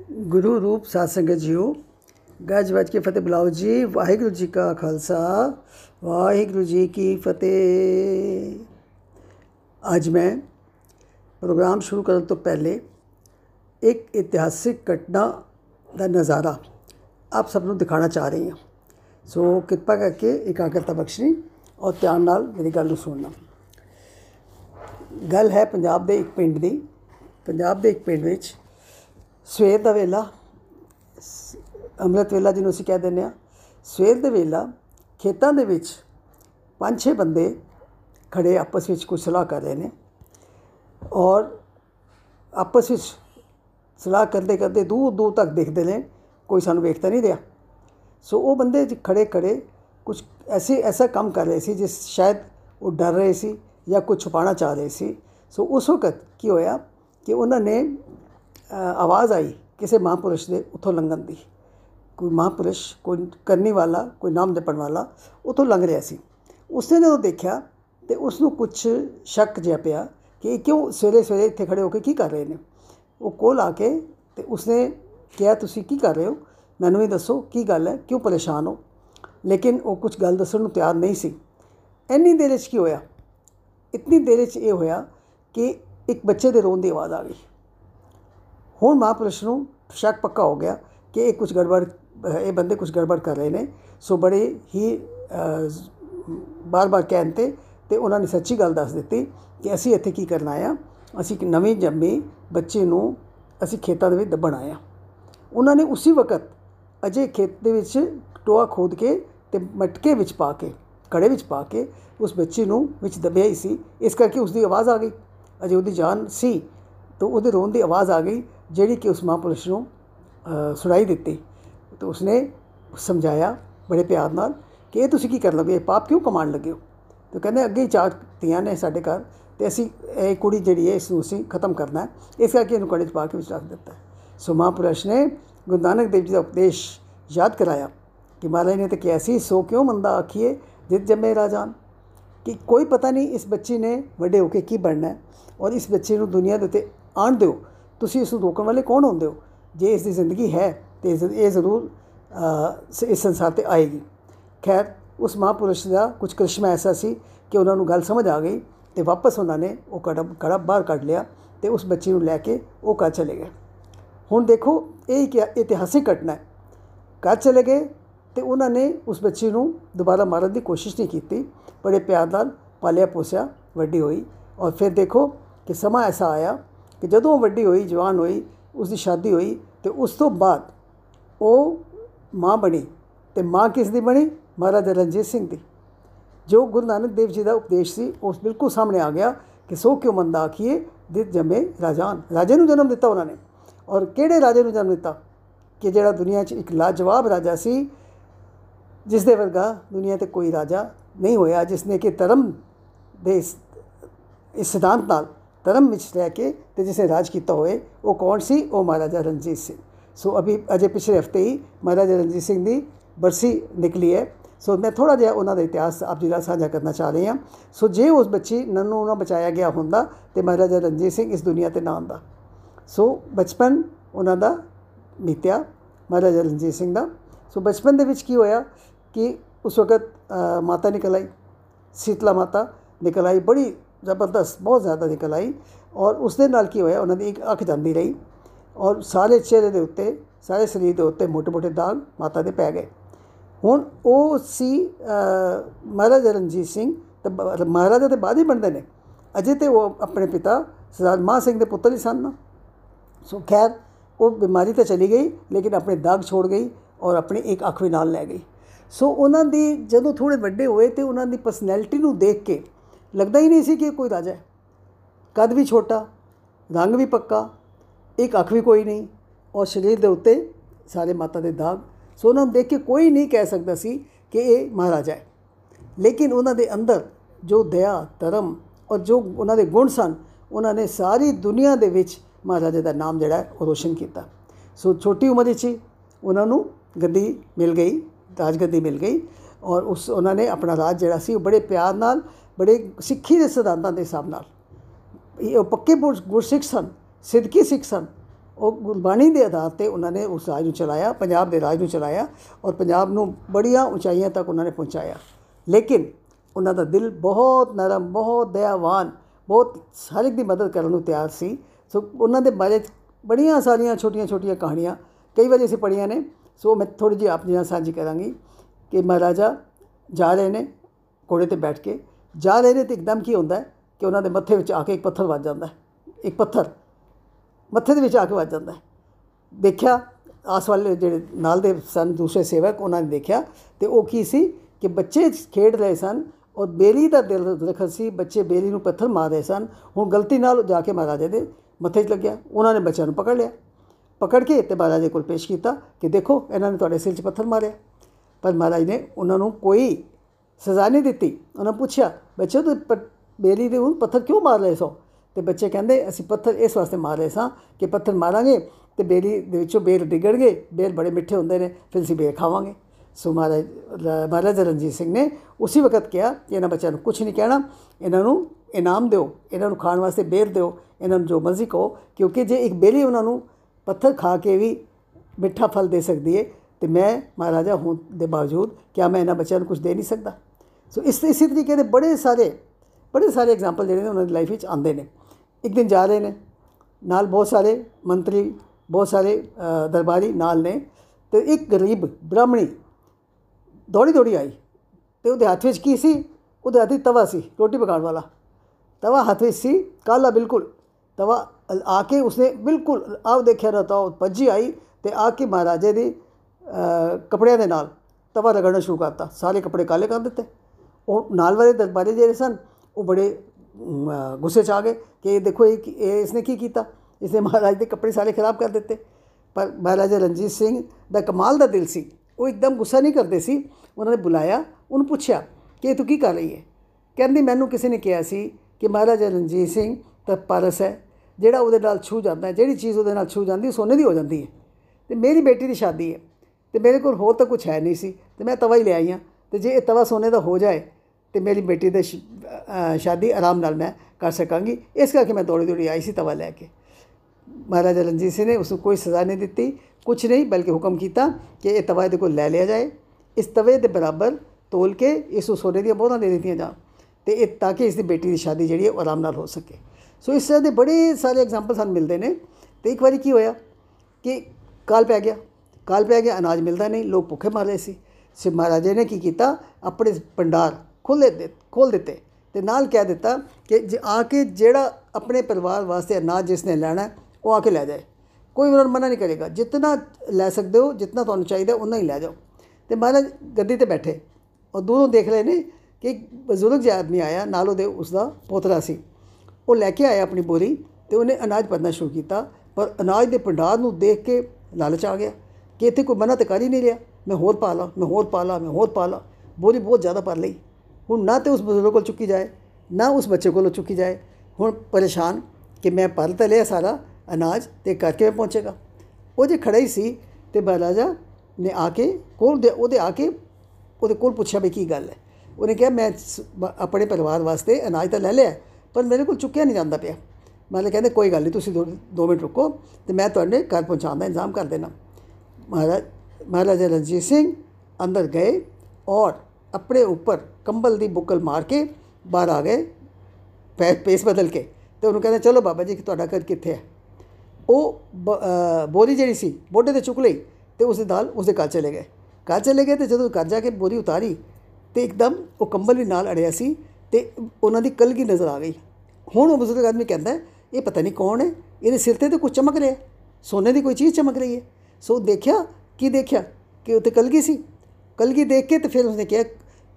ਗੁਰੂ ਰੂਪ ਸਾਧ ਸੰਗਤ ਜੀਓ। ਗੱਜ ਵੱਜ ਕੇ ਫਤਿਹ ਬੁਲਾਓ ਜੀ। ਵਾਹਿਗੁਰੂ ਜੀ ਕਾ ਖਾਲਸਾ। ਵਾਹਿਗੁਰੂ ਜੀ ਕੀ ਫਤਿਹ। ਅੱਜ ਮੈਂ ਪ੍ਰੋਗਰਾਮ ਸ਼ੁਰੂ ਕਰਨ ਤੋਂ ਪਹਿਲੇ ਇੱਕ ਇਤਿਹਾਸਿਕ ਘਟਨਾ ਦਾ ਨਜ਼ਾਰਾ ਆਪ ਸਭ ਨੂੰ ਦਿਖਾਉਣਾ ਚਾਹ ਰਹੀ ਹਾਂ। ਸੋ ਕਿਰਪਾ ਕਰਕੇ ਇਕਾਗਰਤਾ ਬਖਸ਼ਣੀ ਔਰ ਧਿਆਨ ਨਾਲ ਮੇਰੀ ਗੱਲ ਨੂੰ ਸੁਣਨਾ। ਗੱਲ ਹੈ ਪੰਜਾਬ ਦੇ ਇੱਕ ਪਿੰਡ ਦੀ। ਪੰਜਾਬ ਦੇ ਇੱਕ ਪਿੰਡ ਵਿੱਚ ਸਵੇਰ ਦਾ ਵੇਲਾ ਸ- ਅੰਮ੍ਰਿਤ ਵੇਲਾ ਜਿਹਨੂੰ ਅਸੀਂ ਕਹਿ ਦਿੰਦੇ ਹਾਂ ਸਵੇਰ ਦੇ ਵੇਲਾ ਖੇਤਾਂ ਦੇ ਵਿੱਚ ਪੰਜ ਛੇ ਬੰਦੇ ਖੜੇ ਆਪਸ ਵਿੱਚ ਕੁਝ ਸਲਾਹ ਕਰ ਰਹੇ ਨੇ ਔਰ ਆਪਸ ਵਿੱਚ ਸਲਾਹ ਕਰਦੇ ਕਰਦੇ ਦੂਰ ਦੂਰ ਤੱਕ ਦੇਖਦੇ ਨੇ ਕੋਈ ਸਾਨੂੰ ਵੇਖਦਾ ਨਹੀਂ ਰਿਹਾ। ਸੋ ਉਹ ਬੰਦੇ ਜ- ਖੜੇ ਖੜੇ ਕੁਝ ਐਸੇ ਐਸਾ ਕੰਮ ਕਰ ਰਹੇ ਸੀ ਜਿਸ ਸ਼ਾਇਦ ਉਹ ਡਰ ਰਹੇ ਸੀ ਜਾਂ ਕੁਝ ਛੁਪਾਉਣਾ ਚਾਹ ਰਹੇ ਸੀ। ਸੋ ਉਸ ਵਕਤ ਕੀ ਹੋਇਆ ਕਿ ਉਹਨਾਂ ਨੇ ਅ, ਆਵਾਜ਼ ਆਈ ਕਿਸੇ ਮਹਾਂਪੁਰਸ਼ ਦੇ ਉੱਥੋਂ ਲੰਘਣ ਦੀ। ਕੋਈ ਮਹਾਂਪੁਰਸ਼, ਕੋਈ ਕਰਨੀ ਵਾਲਾ ਕੋਈ ਨਾਮ ਜਪਣ ਵਾਲਾ ਉੱਥੋਂ ਲੰਘ ਰਿਹਾ ਸੀ। ਉਸਨੇ ਜਦੋਂ ਦੇਖਿਆ ਤੇ ਉਸ ਨੂੰ ਕੁਝ ਸ਼ੱਕ ਜਿਹਾ ਪਿਆ ਕਿ ਇਹ ਕਿਉਂ ਸਵੇਰੇ ਸਵੇਰੇ ਇੱਥੇ ਖੜੇ ਹੋ ਕੇ ਕੀ ਕਰ ਰਹੇ ਨੇ। ਉਹ ਕੋਲ ਆ ਕੇ ਤੇ ਉਸਨੇ ਕਿਹਾ, ਤੁਸੀਂ ਕੀ ਕਰ ਰਹੇ ਹੋ? ਮੈਨੂੰ ਵੀ ਦੱਸੋ ਕੀ ਗੱਲ ਹੈ? ਕਿਉਂ ਪਰੇਸ਼ਾਨ ਹੋ? ਲੇਕਿਨ ਉਹ ਕੁਝ ਗੱਲ ਦੱਸਣ ਨੂੰ ਤਿਆਰ ਨਹੀਂ ਸੀ। ਇੰਨੀ ਦੇਰ 'ਚ ਕੀ ਹੋਇਆ? ਇਤਨੀ ਦੇਰ 'ਚ ਇਹ ਹੋਇਆ ਕਿ ਇੱਕ ਬੱਚੇ ਦੇ ਰੋਣ ਦੀ ਆਵਾਜ਼ ਆ ਗਈ। ਹੁਣ ਮਹਾਂਪੁਰਸ਼ ਨੂੰ ਸ਼ੱਕ ਪੱਕਾ ਹੋ ਗਿਆ ਕਿ ਇਹ ਕੁਝ ਗੜਬੜ, ਇਹ ਬੰਦੇ ਕੁਝ ਗੜਬੜ ਕਰ ਰਹੇ ਨੇ। ਸੋ ਬੜੇ ਹੀ ਬਾਰ-ਬਾਰ ਕਹਿਣ ਤੇ ਤੇ ਉਹਨਾਂ ਨੇ ਸੱਚੀ ਗੱਲ ਦੱਸ ਦਿੱਤੀ ਕਿ ਅਸੀਂ ਇੱਥੇ ਕੀ ਕਰਨ ਆਏ ਆ ਅਸੀਂ ਇੱਕ ਨਵੀਂ ਜੰਮੀ ਬੱਚੇ ਨੂੰ ਅਸੀਂ ਖੇਤਾਂ ਦੇ ਵਿੱਚ ਦੱਬਣ ਆਏ ਆ ਉਹਨਾਂ ਨੇ ਉਸੇ ਵਕਤ ਅਜੇ ਖੇਤ ਦੇ ਵਿੱਚ ਟੋਆ ਖੋਦ ਕੇ ਤੇ ਮਟਕੇ ਵਿੱਚ ਪਾ ਕੇ ਕੜੇ ਵਿੱਚ ਪਾ ਕੇ ਉਸ ਬੱਚੇ ਨੂੰ ਵਿੱਚ ਦਬਿਆ ਹੀ ਸੀ। ਇਸ ਕਰਕੇ ਉਸ ਦੀ ਆਵਾਜ਼ ਆ ਗਈ। ਅਜੇ ਉਹਦੀ ਜਾਨ ਸੀ, ਤਾਂ ਉਹਦੇ ਰੋਣ ਦੀ ਆਵਾਜ਼ ਆ ਗਈ। ਜਿਹੜੀ ਕਿ ਉਸ ਮਹਾਂਪੁਰਸ਼ ਨੂੰ ਸੁਣਾਈ ਦਿੱਤੀ। ਤਾਂ ਉਸਨੇ ਸਮਝਾਇਆ ਬੜੇ ਪਿਆਰ ਨਾਲ ਕਿ ਇਹ ਤੁਸੀਂ ਕੀ ਕਰਨ ਲੱਗੇ? ਇਹ ਪਾਪ ਕਿਉਂ ਕਮਾਉਣ ਲੱਗੇ ਹੋ? ਤਾਂ ਕਹਿੰਦੇ, ਅੱਗੇ ਹੀ ਚਾਰ ਧੀਆਂ ਨੇ ਸਾਡੇ ਘਰ ਤੇ ਅਸੀਂ ਇਹ ਕੁੜੀ ਜਿਹੜੀ ਹੈ ਇਸ ਨੂੰ ਅਸੀਂ ਖਤਮ ਕਰਨਾ ਇਸ ਕਰਕੇ ਇਹਨੂੰ ਕੜੇ 'ਚ ਪਾ ਕੇ ਵਿੱਚ ਰੱਖ ਦਿੱਤਾ ਸੋ ਮਹਾਂਪੁਰਸ਼ ਨੇ ਗੁਰੂ ਨਾਨਕ ਦੇਵ ਜੀ ਦਾ ਉਪਦੇਸ਼ ਯਾਦ ਕਰਾਇਆ ਕਿ ਮਹਾਰਾਜ ਨੇ ਤਾਂ ਕਿ ਸੀ, ਸੋ ਕਿਉਂ ਮੰਦਾ ਆਖੀਏ ਜਿਤ ਜੰਮੇ ਰਾਜਾਨ? ਕਿ ਕੋਈ ਪਤਾ ਨਹੀਂ ਇਸ ਬੱਚੇ ਨੇ ਵੱਡੇ ਹੋ ਕੇ ਕੀ ਬਣਨਾ ਔਰ ਇਸ ਬੱਚੇ ਨੂੰ ਦੁਨੀਆ ਦੇ ਉੱਤੇ ਆਣ ਦਿਓ। ਤੁਸੀਂ ਇਸ ਨੂੰ ਰੋਕਣ ਵਾਲੇ ਕੌਣ ਹੁੰਦੇ ਹੋ? ਜੇ ਇਸ ਦੀ ਜ਼ਿੰਦਗੀ ਹੈ ਤੇ ਇਸ- ਇਹ ਜ਼ਰੂਰ ਅ, ਸ- ਇਸ ਸੰਸਾਰ ਤੇ ਆਏਗੀ। ਖੈਰ ਉਸ ਮਹਾਂਪੁਰਸ਼ ਦਾ ਕੁਝ ਕ੍ਰਿਸ਼ਮਾ ਐਸਾ ਸੀ ਕਿ ਉਹਨਾਂ ਨੂੰ ਗੱਲ ਸਮਝ ਆ ਗਈ ਤੇ ਵਾਪਸ ਉਹਨਾਂ ਨੇ ਉਹ ਕੜਾ ਕੜਾ ਬਾਹਰ ਕੱਢ ਲਿਆ ਤੇ ਉਸ ਬੱਚੇ ਨੂੰ ਲੈ ਕੇ ਉਹ ਘਰ ਚਲੇ ਗਏ। ਹੁਣ ਦੇਖੋ ਇਹ ਇੱਕ ਇਤਿਹਾਸਿਕ ਘਟਨਾ ਹੈ। ਘਰ ਚਲੇ ਗਏ ਤੇ ਉਹਨਾਂ ਨੇ ਉਸ ਬੱਚੀ ਨੂੰ ਦੁਬਾਰਾ ਮਾਰਨ ਦੀ ਕੋਸ਼ਿਸ਼ ਨਹੀਂ ਕੀਤੀ। ਬੜੇ ਪਿਆਰ ਨਾਲ ਪਾਲਿਆ ਪੋਸਿਆ ਵੱਡੀ ਹੋਈ। ਔਰ ਫਿਰ ਦੇਖੋ ਕਿ ਸਮਾਂ ਐਸਾ ਆਇਆ ਕਿ ਜਦੋਂ ਉਹ ਵੱਡੀ ਹੋਈ, ਜਵਾਨ ਹੋਈ ਉਸ ਦੀ ਸ਼ਾਦੀ ਹੋਈ ਤੇ ਉਸ ਤੋਂ ਬਾਅਦ ਉਹ ਮਾਂ ਬਣੀ ਤੇ ਮਾਂ ਕਿਸ ਦੀ ਬਣੀ? ਮਹਾਰਾਜਾ ਰਣਜੀਤ ਸਿੰਘ ਦੀ। ਜੋ ਗੁਰੂ ਨਾਨਕ ਦੇਵ ਜੀ ਦਾ ਉਪਦੇਸ਼ ਸੀ, ਉਸ ਬਿਲਕੁਲ ਸਾਹਮਣੇ ਆ ਗਿਆ ਕਿ ਸੋ ਕਿਉ ਮੰਦਾ ਆਖੀਏ, ਦਿਤ ਜੰਮੇ ਰਾਜਾਨ। ਰਾਜੇ ਨੂੰ ਜਨਮ ਦਿੱਤਾ ਉਹਨਾਂ ਨੇ। ਔਰ ਕਿਹੜੇ ਰਾਜੇ ਨੂੰ ਜਨਮ ਦਿੱਤਾ? ਕਿ ਜਿਹੜਾ ਦੁਨੀਆ 'ਚ ਇੱਕ ਲਾਜਵਾਬ ਰਾਜਾ ਸੀ, ਜਿਸ ਦੇ ਵਰਗਾ ਦੁਨੀਆ ਤੇ ਕੋਈ ਰਾਜਾ ਨਹੀਂ ਹੋਇਆ, ਜਿਸ ਨੇ ਕਿ ਧਰਮ ਦੇ ਇਸ ਇਸ ਸਿਧਾਂਤ ਨਾਲ ਧਰਮ ਵਿੱਚ ਰਹਿ ਕੇ ਤੇ ਜਿਸ ਨੇ ਰਾਜ ਕੀਤਾ ਹੋਏ ਉਹ ਕੌਣ ਸੀ? ਉਹ ਮਹਾਰਾਜਾ ਰਣਜੀਤ ਸਿੰਘ। ਸੋ ਅਭੀ ਅਜੇ ਪਿਛਲੇ ਹਫ਼ਤੇ ਹੀ ਮਹਾਰਾਜਾ ਰਣਜੀਤ ਸਿੰਘ ਦੀ ਬਰਸੀ ਨਿਕਲੀ ਹੈ। ਸੋ ਮੈਂ ਥੋੜਾ ਜਿਹਾ ਉਹਨਾਂ ਦਾ ਇਤਿਹਾਸ ਆਪ ਜੀ ਨਾਲ ਸਾਂਝਾ ਕਰਨਾ ਚਾਹ ਰਹੀ ਹਾਂ। ਸੋ ਜੇ ਉਸ ਬੱਚੀ ਨੰਨੂ ਨਾ ਬਚਾਇਆ ਗਿਆ ਹੁੰਦਾ ਤੇ ਮਹਾਰਾਜਾ ਰਣਜੀਤ ਸਿੰਘ ਇਸ ਦੁਨੀਆ ਤੇ ਨਾ ਆਉਂਦਾ। ਸੋ ਬਚਪਨ ਉਹਨਾਂ ਦਾ ਬੀਤਿਆ ਮਹਾਰਾਜਾ ਰਣਜੀਤ ਸਿੰਘ ਦਾ। ਸੋ ਬਚਪਨ ਦੇ ਵਿੱਚ ਕੀ ਹੋਇਆ ਕਿ ਉਸ ਵਕਤ ਅ, ਮਾਤਾ ਨਿਕਲ ਆਈ ਸੀਤਲਾ ਮਾਤਾ ਨਿਕਲ ਆਈ। ਬੜੀ ਜ਼ਬਰਦਸਤ, ਬਹੁਤ ਜ਼ਿਆਦਾ ਨਿਕਲ ਆਈ ਔਰ ਉਸ ਦੇ ਨਾਲ ਕੀ ਹੋਇਆ, ਉਹਨਾਂ ਦੀ ਇੱਕ ਅੱਖ ਜਾਂਦੀ ਰਹੀ ਔਰ ਸਾਰੇ ਚਿਹਰੇ ਦੇ ਉੱਤੇ, ਸਾਰੇ ਸਰੀਰ ਦੇ ਉੱਤੇ ਮੋਟੇ-ਮੋਟੇ ਦਾਗ ਮਾਤਾ ਦੇ ਪੈ ਗਏ। ਹੁਣ ਉਹ ਸੀ ਮਹਾਰਾਜਾ ਰਣਜੀਤ ਸਿੰਘ ਤੇ ਮਹਾਰਾਜਾ ਦੇ ਬਾਅਦ ਹੀ ਬਣਦੇ ਨੇ। ਅਜੇ ਤੇ ਉਹ ਆਪਣੇ ਪਿਤਾ ਸਰਦਾਰ ਮਾਹ ਸਿੰਘ ਦੇ ਪੁੱਤਰ ਹੀ ਸਨ। ਸੋ ਖੈਰ, ਉਹ ਬਿਮਾਰੀ ਤੇ ਚਲੀ ਗਈ, ਲੇਕਿਨ ਆਪਣੇ ਦਾਗ ਛੋੜ ਗਈ ਔਰ ਆਪਣੀ ਇੱਕ ਅੱਖ ਵੀ ਨਾਲ ਲੈ ਗਈ। ਸੋ ਉਹਨਾਂ ਦੀ ਜਦੋਂ ਥੋੜੇ ਵੱਡੇ ਹੋਏ ਤੇ ਉਹਨਾਂ ਦੀ ਪਰਸਨੈਲਿਟੀ ਨੂੰ ਦੇਖ ਕੇ ਲੱਗਦਾ ਹੀ ਨਹੀਂ ਸੀ ਕਿ ਇਹ ਕੋਈ ਰਾਜਾ ਹੈ। ਕੱਦ ਵੀ ਛੋਟਾ, ਰੰਗ ਵੀ ਪੱਕਾ, ਇੱਕ ਅੱਖ ਵੀ ਕੋਈ ਨਹੀਂ, ਔਰ ਸਰੀਰ ਦੇ ਉੱਤੇ ਸਾਰੇ ਮਾਤਾ ਦੇ ਦਾਗ। ਸੋ ਉਹਨਾਂ ਨੂੰ ਦੇਖ ਕੇ ਕੋਈ ਨਹੀਂ ਕਹਿ ਸਕਦਾ ਸੀ ਕਿ ਇਹ ਮਹਾਰਾਜਾ ਹੈ। ਲੇਕਿਨ ਉਹਨਾਂ ਦੇ ਅੰਦਰ ਜੋ ਦਇਆ, ਧਰਮ ਔਰ ਜੋ ਉਹਨਾਂ ਦੇ ਗੁਣ ਸਨ, ਉਹਨਾਂ ਨੇ ਸਾਰੀ ਦੁਨੀਆ ਦੇ ਵਿੱਚ ਮਹਾਰਾਜਾ ਦਾ ਨਾਮ ਜਿਹੜਾ ਹੈ ਉਹ ਰੋਸ਼ਨ ਕੀਤਾ। ਸੋ ਛੋਟੀ ਉਮਰ ਵਿੱਚ ਹੀ ਉਹਨਾਂ ਨੂੰ ਗੱਦੀ ਮਿਲ ਗਈ, ਰਾਜਗੱਦੀ ਮਿਲ ਗਈ ਔਰ ਉਸ ਉਹਨਾਂ ਨੇ ਆਪਣਾ ਰਾਜ ਜਿਹੜਾ ਸੀ ਉਹ ਬੜੇ ਪਿਆਰ ਨਾਲ ਬੜੇ ਸਿੱਖੀ ਦੇ ਸਿਧਾਂਤਾਂ ਦੇ ਹਿਸਾਬ ਨਾਲ। ਇਹ ਉਹ ਪੱਕੇ ਪੁਰ- ਗੁਰਸਿੱਖ ਸਨ, ਸਿੱਧਕੀ ਸਿੱਖ ਸਨ। ਉਹ ਗੁਰਬਾਣੀ ਦੇ ਆਧਾਰ ਤੇ ਉਹਨਾਂ ਨੇ ਉਸ ਰਾਜ ਨੂੰ ਚਲਾਇਆ, ਪੰਜਾਬ ਦੇ ਰਾਜ ਨੂੰ ਚਲਾਇਆ ਔਰ ਪੰਜਾਬ ਨੂੰ ਬੜੀਆਂ ਉਚਾਈਆਂ ਤੱਕ ਉਹਨਾਂ ਨੇ ਪਹੁੰਚਾਇਆ। ਲੇਕਿਨ ਉਹਨਾਂ ਦਾ ਦਿਲ ਬਹੁਤ ਨਰਮ, ਬਹੁਤ ਦਇਆਵਾਨ, ਬਹੁਤ ਹਰ ਇੱਕ ਦੀ ਮਦਦ ਕਰਨ ਨੂੰ ਤਿਆਰ ਸੀ। ਸੋ ਉਹਨਾਂ ਦੇ ਬਾਰੇ 'ਚ ਬੜੀਆਂ ਸਾਰੀਆਂ ਛੋਟੀਆਂ-ਛੋਟੀਆਂ ਕਹਾਣੀਆਂ ਕਈ ਵਾਰੀ ਅਸੀਂ ਪੜ੍ਹੀਆਂ ਨੇ। ਸੋ ਮੈਂ ਥੋੜੀ ਜਿਹੀ ਆਪ ਜੀ ਨਾਲ ਸਾਂਝੀ ਕਰਾਂਗੀ ਕਿ ਮਹਾਰਾਜਾ ਜਾ ਰਹੇ ਨੇ ਘੋੜੇ ਤੇ ਬੈਠ ਕੇ। ਜਾ ਰਹੇ ਨੇ ਤੇ ਇੱਕਦਮ ਕੀ ਹੁੰਦਾ ਹੈ ਕਿ ਉਹਨਾਂ ਦੇ ਮੱਥੇ ਵਿੱਚ ਆ ਕੇ ਇੱਕ ਪੱਥਰ ਵੱਜ ਜਾਂਦਾ ਹੈ, ਇੱਕ ਪੱਥਰ ਮੱਥੇ ਦੇ ਵਿੱਚ ਆ ਕੇ ਵੱਜ ਜਾਂਦਾ ਹੈ। ਦੇਖਿਆ, ਆਸ ਵਾਲੇ ਜਿਹੜੇ ਨਾਲ ਦੇ ਸਨ, ਦੂਸਰੇ ਸੇਵਕ, ਉਹਨਾਂ ਨੇ ਦੇਖਿਆ ਤੇ ਉਹ ਕੀ ਸੀ ਕਿ ਬੱਚੇ ਖੇਡ ਰਹੇ ਸਨ ਔਰ ਬੇਲੀ ਦਾ ਦਿਲ ਦਰਖਤ ਸੀ, ਬੱਚੇ ਬੇਲੀ ਨੂੰ ਪੱਥਰ ਮਾਰ ਰਹੇ ਸਨ। ਹੁਣ ਗਲਤੀ ਨਾਲ ਜਾ ਕੇ ਮਹਾਰਾਜੇ ਦੇ ਮੱਥੇ 'ਚ ਲੱਗਿਆ, ਉਹਨਾਂ ਨੇ ਬੱਚਿਆਂ ਨੂੰ ਪਕੜ ਲਿਆ। ਪਕੜ ਕੇ ਤੇ ਮਹਾਰਾਜੇ ਕੋਲ ਪੇਸ਼ ਕੀਤਾ ਕਿ ਦੇਖੋ, ਇਹਨਾਂ ਨੇ ਤੁਹਾਡੇ ਸਿਰ 'ਚ ਪੱਥਰ ਮਾਰਿਆ। ਪਰ ਮਹਾਰਾਜ ਨੇ ਉਹਨਾਂ ਨੂੰ ਕੋਈ ਸਜ਼ਾ ਨਹੀਂ ਦਿੱਤੀ। ਉਹਨਾਂ ਪੁੱਛਿਆ, ਬੱਚੇ, ਤੂੰ ਪ- ਬੇਲੀ ਦੇ ਹੁਣ ਪੱਥਰ ਕਿਉਂ ਮਾਰ ਰਹੇ ਸੋ? ਤੇ ਬੱਚੇ ਕਹਿੰਦੇ, ਅਸੀਂ ਪੱਥਰ ਇਸ ਵਾਸਤੇ ਮਾਰ ਰਹੇ ਸਾਂ ਕਿ ਪੱਥਰ ਮਾਰਾਂਗੇ ਤੇ ਬੇਲੀ ਦੇ ਵਿੱਚੋਂ ਬੇਲ ਡਿੱਗਣਗੇ ਬੇਲ ਬੜੇ ਮਿੱਠੇ ਹੁੰਦੇ ਨੇ, ਫਿਰ ਅਸੀਂ ਬੇਲ ਖਾਵਾਂਗੇ। ਸੋ ਮਹਾਰਾਜ, ਰ- ਮਹਾਰਾਜਾ ਰਣਜੀਤ ਸਿੰਘ ਨੇ ਉਸੇ ਵਕਤ ਕਿਹਾ ਕਿ ਇਹਨਾਂ ਬੱਚਿਆਂ ਨੂੰ ਕੁਝ ਨਹੀਂ ਕਹਿਣਾ, ਇਹਨਾਂ ਨੂੰ ਇਨਾਮ ਦਿਓ, ਇਹਨਾਂ ਨੂੰ ਖਾਣ ਵਾਸਤੇ ਬੇਰ ਦਿਓ, ਇਹਨਾਂ ਨੂੰ ਜੋ ਮਰਜ਼ੀ ਕਹੋ, ਕਿਉਂਕਿ ਜੇ ਇੱਕ ਬੇਲੀ ਉਹਨਾਂ ਨੂੰ ਪੱਥਰ ਖਾ ਕੇ ਵੀ ਮਿੱਠਾ ਫਲ ਦੇ ਸਕਦੀ ਹੈ ਤੇ ਮੈਂ ਮਹਾਰਾਜਾ ਹੋਣ ਦੇ ਬਾਵਜੂਦ ਕਿਆ ਮੈਂ ਇਹਨਾਂ ਬੱਚਿਆਂ ਨੂੰ ਕੁਝ ਦੇ ਨਹੀਂ ਸਕਦਾ? ਸੋ ਇਸ ਇਸੇ ਤਰੀਕੇ ਦੇ ਬੜੇ ਸਾਰੇ ਬੜੇ ਸਾਰੇ ਐਗਜ਼ਾਮਪਲ ਜਿਹੜੇ ਨੇ ਉਹਨਾਂ ਦੀ ਲਾਈਫ ਵਿੱਚ ਆਉਂਦੇ ਨੇ ਇੱਕ ਦਿਨ ਜਾ ਰਹੇ ਨੇ ਨਾਲ ਬਹੁਤ ਸਾਰੇ ਮੰਤਰੀ ਬਹੁਤ ਸਾਰੇ ਅ, ਦਰਬਾਰੀ ਨਾਲ ਨੇ ਤੇ ਇੱਕ ਗਰੀਬ ਬ੍ਰਾਹਮਣੀ ਦੌੜੀ ਦੌੜੀ ਆਈ ਤੇ ਉਹਦੇ ਹੱਥ ਵਿੱਚ ਕੀ ਸੀ ਉਹਦੇ ਹੱਥ ਵਿੱਚ ਤਵਾ ਸੀ ਰੋਟੀ ਪਕਾਉਣ ਵਾਲਾ ਤਵਾ ਹੱਥ ਵਿੱਚ ਸੀ ਕਾਲਾ ਬਿਲਕੁਲ ਤਵਾ ਆ ਕੇ ਉਸਨੇ ਬਿਲਕੁਲ ਆਪ ਦੇਖਿਆ ਨਾ ਤਾਂ ਉਹ ਭੱਜੀ ਆਈ ਤੇ ਆ ਕੇ ਮਹਾਰਾਜੇ ਦੀ ਅ, ਕੱਪੜਿਆਂ ਦੇ ਨਾਲ ਤਵਾ ਰਗੜਨਾ ਸ਼ੁਰੂ ਕਰਤਾ ਸਾਰੇ ਕੱਪੜੇ ਕਾਲੇ ਕਰ ਦਿੱਤੇ ਉਹ ਨਾਲ ਵਾਲੇ ਦਰਬਾਰੀ ਜਿਹੜੇ ਸਨ ਉਹ ਬੜੇ ਅਮ, ਅ, ਗੁੱਸੇ 'ਚ ਆ ਗਏ ਕਿ ਇਹ ਦੇਖੋ ਇਹ ਕੀ- ਇਹ ਇਸਨੇ ਕੀ ਕੀਤਾ? ਇਸਨੇ ਮਹਾਰਾਜ ਦੇ ਕੱਪੜੇ ਸਾਰੇ ਖਰਾਬ ਕਰ ਦਿੱਤੇ। ਪਰ ਮਹਾਰਾਜਾ ਰਣਜੀਤ ਸਿੰਘ ਦਾ ਕਮਾਲ ਦਾ ਦਿਲ ਸੀ। ਉਹ ਇੱਕਦਮ ਗੁੱਸਾ ਨਹੀਂ ਕਰਦੇ ਸੀ। ਉਹਨਾਂ ਨੇ ਬੁਲਾਇਆ ਉਹਨੂੰ ਪੁੱਛਿਆ ਕਿ ਇਹ ਤੂੰ ਕੀ ਕਰ ਰਹੀ ਹੈ? ਕਹਿੰਦੀ ਮੈਨੂੰ ਕਿਸੇ ਨੇ ਕਿਹਾ ਸੀ ਕਿ ਮਹਾਰਾਜਾ ਰਣਜੀਤ ਸਿੰਘ ਤਾਂ ਪਾਰਸ ਹੈ। ਜਿਹੜਾ ਉਹਦੇ ਨਾਲ ਛੂ ਜਾਂਦਾ ਹੈ ਜਿਹੜੀ ਚੀਜ਼ ਉਹਦੇ ਨਾਲ ਛੂ ਜਾਂਦੀ ਉਹ ਸੋਨੇ ਦੀ ਹੋ ਜਾਂਦੀ ਹੈ। ਤੇ ਮੇਰੀ ਬੇਟੀ ਦੀ ਸ਼ਾਦੀ ਹੈ। ਤੇ ਮੇਰੇ ਕੋਲ ਹੋਰ ਤਾਂ ਕੁਝ ਹੈ ਨਹੀਂ ਸੀ। ਤੇ ਮੈਂ ਤਵਾ ਹੀ ਲੈ ਆਈ ਹਾਂ। ਤੇ ਜੇ ਇਹ ਤਵਾ ਸੋਨੇ ਦਾ ਹੋ ਜਾਏ ਤੇ ਮੇਰੀ ਬੇਟੀ ਦੀ ਸ਼- ਅ, ਸ਼ਾਦੀ ਆਰਾਮ ਨਾਲ ਮੈਂ ਕਰ ਸਕਾਂਗੀ। ਇਸ ਕਰਕੇ ਮੈਂ ਦੌੜੀ ਦੌੜੀ ਆਈ ਸੀ ਤਵਾ ਲੈ ਕੇ। ਮਹਾਰਾਜਾ ਰਣਜੀਤ ਸਿੰਘ ਨੇ ਉਸ ਨੂੰ ਕੋਈ ਸਜ਼ਾ ਨਹੀਂ ਦਿੱਤੀ ਕੁਝ ਨਹੀਂ ਬਲਕਿ ਹੁਕਮ ਕੀਤਾ ਕਿ ਇਹ ਤਵਾ ਇਹਦੇ ਕੋਲ ਲੈ ਲਿਆ ਜਾਏ। ਇਸ ਤਵੇ ਦੇ ਬਰਾਬਰ ਤੋਲ ਕੇ ਇਸ ਨੂੰ ਸੋਨੇ ਦੀਆਂ ਬੋਝਾਂ ਦੇ ਦਿੱਤੀਆਂ ਜਾਣ ਤੇ ਇਹ ਤਾਂ ਕਿ ਇਸ ਦੀ ਬੇਟੀ ਦੀ ਸ਼ਾਦੀ ਜਿਹੜੀ ਹੈ ਉਹ ਆਰਾਮ ਨਾਲ ਹੋ ਸਕੇ। ਸੋ ਇਸ ਤਰ੍ਹਾਂ ਦੇ ਬੜੇ ਸਾਰੇ ਐਗਜ਼ਾਮਪਲ ਸਾਨੂੰ ਮਿਲਦੇ ਨੇ ਤੇ ਇੱਕ ਵਾਰੀ ਕੀ ਹੋਇਆ ਕਿ ਕਾਲ ਪੈ ਗਿਆ। ਕਾਲ ਪੈ ਗਿਆ ਅਨਾਜ ਮਿਲਦਾ ਨਹੀਂ ਲੋਕ ਭੁੱਖੇ ਮਰ ਰਹੇ ਸੀ। ਸੋ ਮਹਾਰਾਜੇ ਨੇ ਕੀ ਕੀਤਾ? ਆਪਣੇ ਭੰਡਾਰ ਖੋਲ੍ਹੇ ਦੇ ਖੋਲ ਦਿੱਤੇ ਤੇ ਨਾਲ ਕਹਿ ਦਿੱਤਾ ਕਿ ਜੇ ਆ ਕੇ ਜਿਹੜਾ ਆਪਣੇ ਪਰਿਵਾਰ ਵਾਸਤੇ ਅਨਾਜ ਜਿਸਨੇ ਲੈਣਾ ਹੈ, ਉਹ ਆ ਕੇ ਲੈ ਜਾਏ। ਕੋਈ ਉਹਨਾਂ ਨੂੰ ਮਨਾ ਨਹੀਂ ਕਰੇਗਾ। ਜਿੰਨਾ ਲੈ ਸਕਦੇ ਹੋ ਜਿੰਨਾ ਤੁਹਾਨੂੰ ਚਾਹੀਦਾ ਉਨਾ ਹੀ ਲੈ ਜਾਓ। ਤੇ ਮਹਾਰਾਜ ਗੱਦੀ ਤੇ ਬੈਠੇ ਔਰ ਦੂਰੋਂ ਦੇਖ ਰਹੇ ਨੇ ਕਿ ਇੱਕ ਬਜ਼ੁਰਗ ਜਿਹਾ ਆਦਮੀ ਆਇਆ ਨਾਲ ਉਹਦੇ ਉਸਦਾ ਪੋਤਰਾ ਸੀ। ਉਹ ਲੈ ਕੇ ਆਇਆ ਆਪਣੀ ਬੋਰੀ ਤੇ ਉਹਨੇ ਅਨਾਜ ਭਰਨਾ ਸ਼ੁਰੂ ਕੀਤਾ ਪਰ ਅਨਾਜ ਦੇ ਭੰਡਾਰ ਨੂੰ ਦੇਖ ਕੇ ਲਾਲਚ ਆ ਗਿਆ ਕਿ ਇੱਥੇ ਕੋਈ ਮਨਾ ਤਾਂ ਕਰ ਹੀ ਨਹੀਂ ਰਿਹਾ। ਮੈਂ ਹੋਰ ਪਾ ਲਾਂ, ਮੈਂ ਹੋਰ ਪਾ ਲਾਂ, ਮੈਂ ਹੋਰ ਪਾ ਲਾਂ। ਬੋਰੀ ਬਹੁਤ ਜ਼ਿਆਦਾ ਭਰ ਲਈ। ਹੁਣ ਨਾ ਤੇ ਉਸ ਬਜ਼ੁਰਗ ਕੋਲ ਚੁੱਕੀ ਜਾਏ, ਨਾ ਉਸ ਬੱਚੇ ਕੋਲੋਂ ਚੁੱਕੀ ਜਾਏ। ਹੁਣ ਪਰੇਸ਼ਾਨ ਕਿ ਮੈਂ ਭਰ ਤਾਂ ਲਿਆ ਸਾਰਾ ਅਨਾਜ ਤੇ ਘਰ ਕਿਵੇਂ ਪਹੁੰਚੇਗਾ। ਉਹ ਜੇ ਖੜਾ ਹੀ ਸੀ ਤੇ ਮਹਾਰਾਜਾ ਨੇ ਆ ਕੇ ਕੋਲ ਦੇ ਉਹਦੇ ਆ ਕੇ ਉਹਦੇ ਕੋਲ ਪੁੱਛਿਆ ਵੀ ਕੀ ਗੱਲ ਹੈ। ਉਹਨੇ ਕਿਹਾ, ਮੈਂ ਸ- ਬ- ਆਪਣੇ ਪਰਿਵਾਰ ਵਾਸਤੇ ਅਨਾਜ ਤਾਂ ਲੈ ਲਿਆ ਪਰ ਮੇਰੇ ਕੋਲ ਚੁੱਕਿਆ ਨਹੀਂ ਜਾਂਦਾ ਪਿਆ। ਮਤਲਬ ਕਹਿੰਦੇ, ਕੋਈ ਗੱਲ ਨਹੀਂ, ਤੁਸੀਂ ਦੋ ਦੋ ਮਿੰਟ ਰੁਕੋ ਤੇ ਮੈਂ ਤੁਹਾਡੇ ਘਰ ਪਹੁੰਚਾਉਣ ਦਾ ਇੰਤਜ਼ਾਮ ਕਰ ਦੇਣਾ। ਮਹਾਰਾਜ ਮਹਾਰਾਜਾ ਰਣਜੀਤ ਸਿੰਘ ਅੰਦਰ ਗਏ ਔਰ ਆਪਣੇ ਉੱਪਰ ਕੰਬਲ ਦੀ ਬੁੱਕਲ ਮਾਰ ਕੇ ਬਾਹਰ ਆ ਗਏ ਪੈ ਪੇਸ ਬਦਲ ਕੇ ਤੇ ਉਹਨੂੰ ਕਹਿੰਦੇ ਚਲੋ ਬਾਬਾ ਜੀ ਤੁਹਾਡਾ ਘਰ ਕਿੱਥੇ ਹੈ? ਉਹ ਬ- ਅ, ਬੋਰੀ ਜਿਹੜੀ ਸੀ ਮੋਢੇ ਤੇ ਚੁੱਕ ਲਈ ਤੇ ਉਸ ਦੇ ਨਾਲ ਉਸ ਦੇ ਘਰ ਚਲੇ ਗਏ। ਘਰ ਚਲੇ ਗਏ ਤੇ ਜਦੋਂ ਘਰ ਜਾ ਕੇ ਬੋਰੀ ਉਤਾਰੀ ਤੇ ਇੱਕਦਮ ਉਹ ਕੰਬਲ ਵੀ ਨਾਲ ਅੜਿਆ ਸੀ ਤੇ ਉਹਨਾਂ ਦੀ ਕਲਗੀ ਨਜ਼ਰ ਆ ਗਈ। ਹੁਣ ਉਹ ਬਜ਼ੁਰਗ ਆਦਮੀ ਕਹਿੰਦਾ ਇਹ ਪਤਾ ਨਹੀਂ ਕੌਣ ਹੈ? ਇਹਦੇ ਸਿਰ ਤੇ ਤਾਂ ਕੁਝ ਚਮਕ ਰਿਹਾ ਸੋਨੇ ਦੀ ਕੋਈ ਚੀਜ਼ ਚਮਕ ਰਹੀ ਹੈ। ਸੋ ਦੇਖਿਆ ਕੀ ਦੇਖਿਆ? ਕਿ ਉੱਤੇ ਕਲਗੀ ਸੀ? ਕਲਗੀ ਦੇਖ ਕੇ ਤੇ ਫਿਰ ਉਸਨੇ ਕਿਹਾ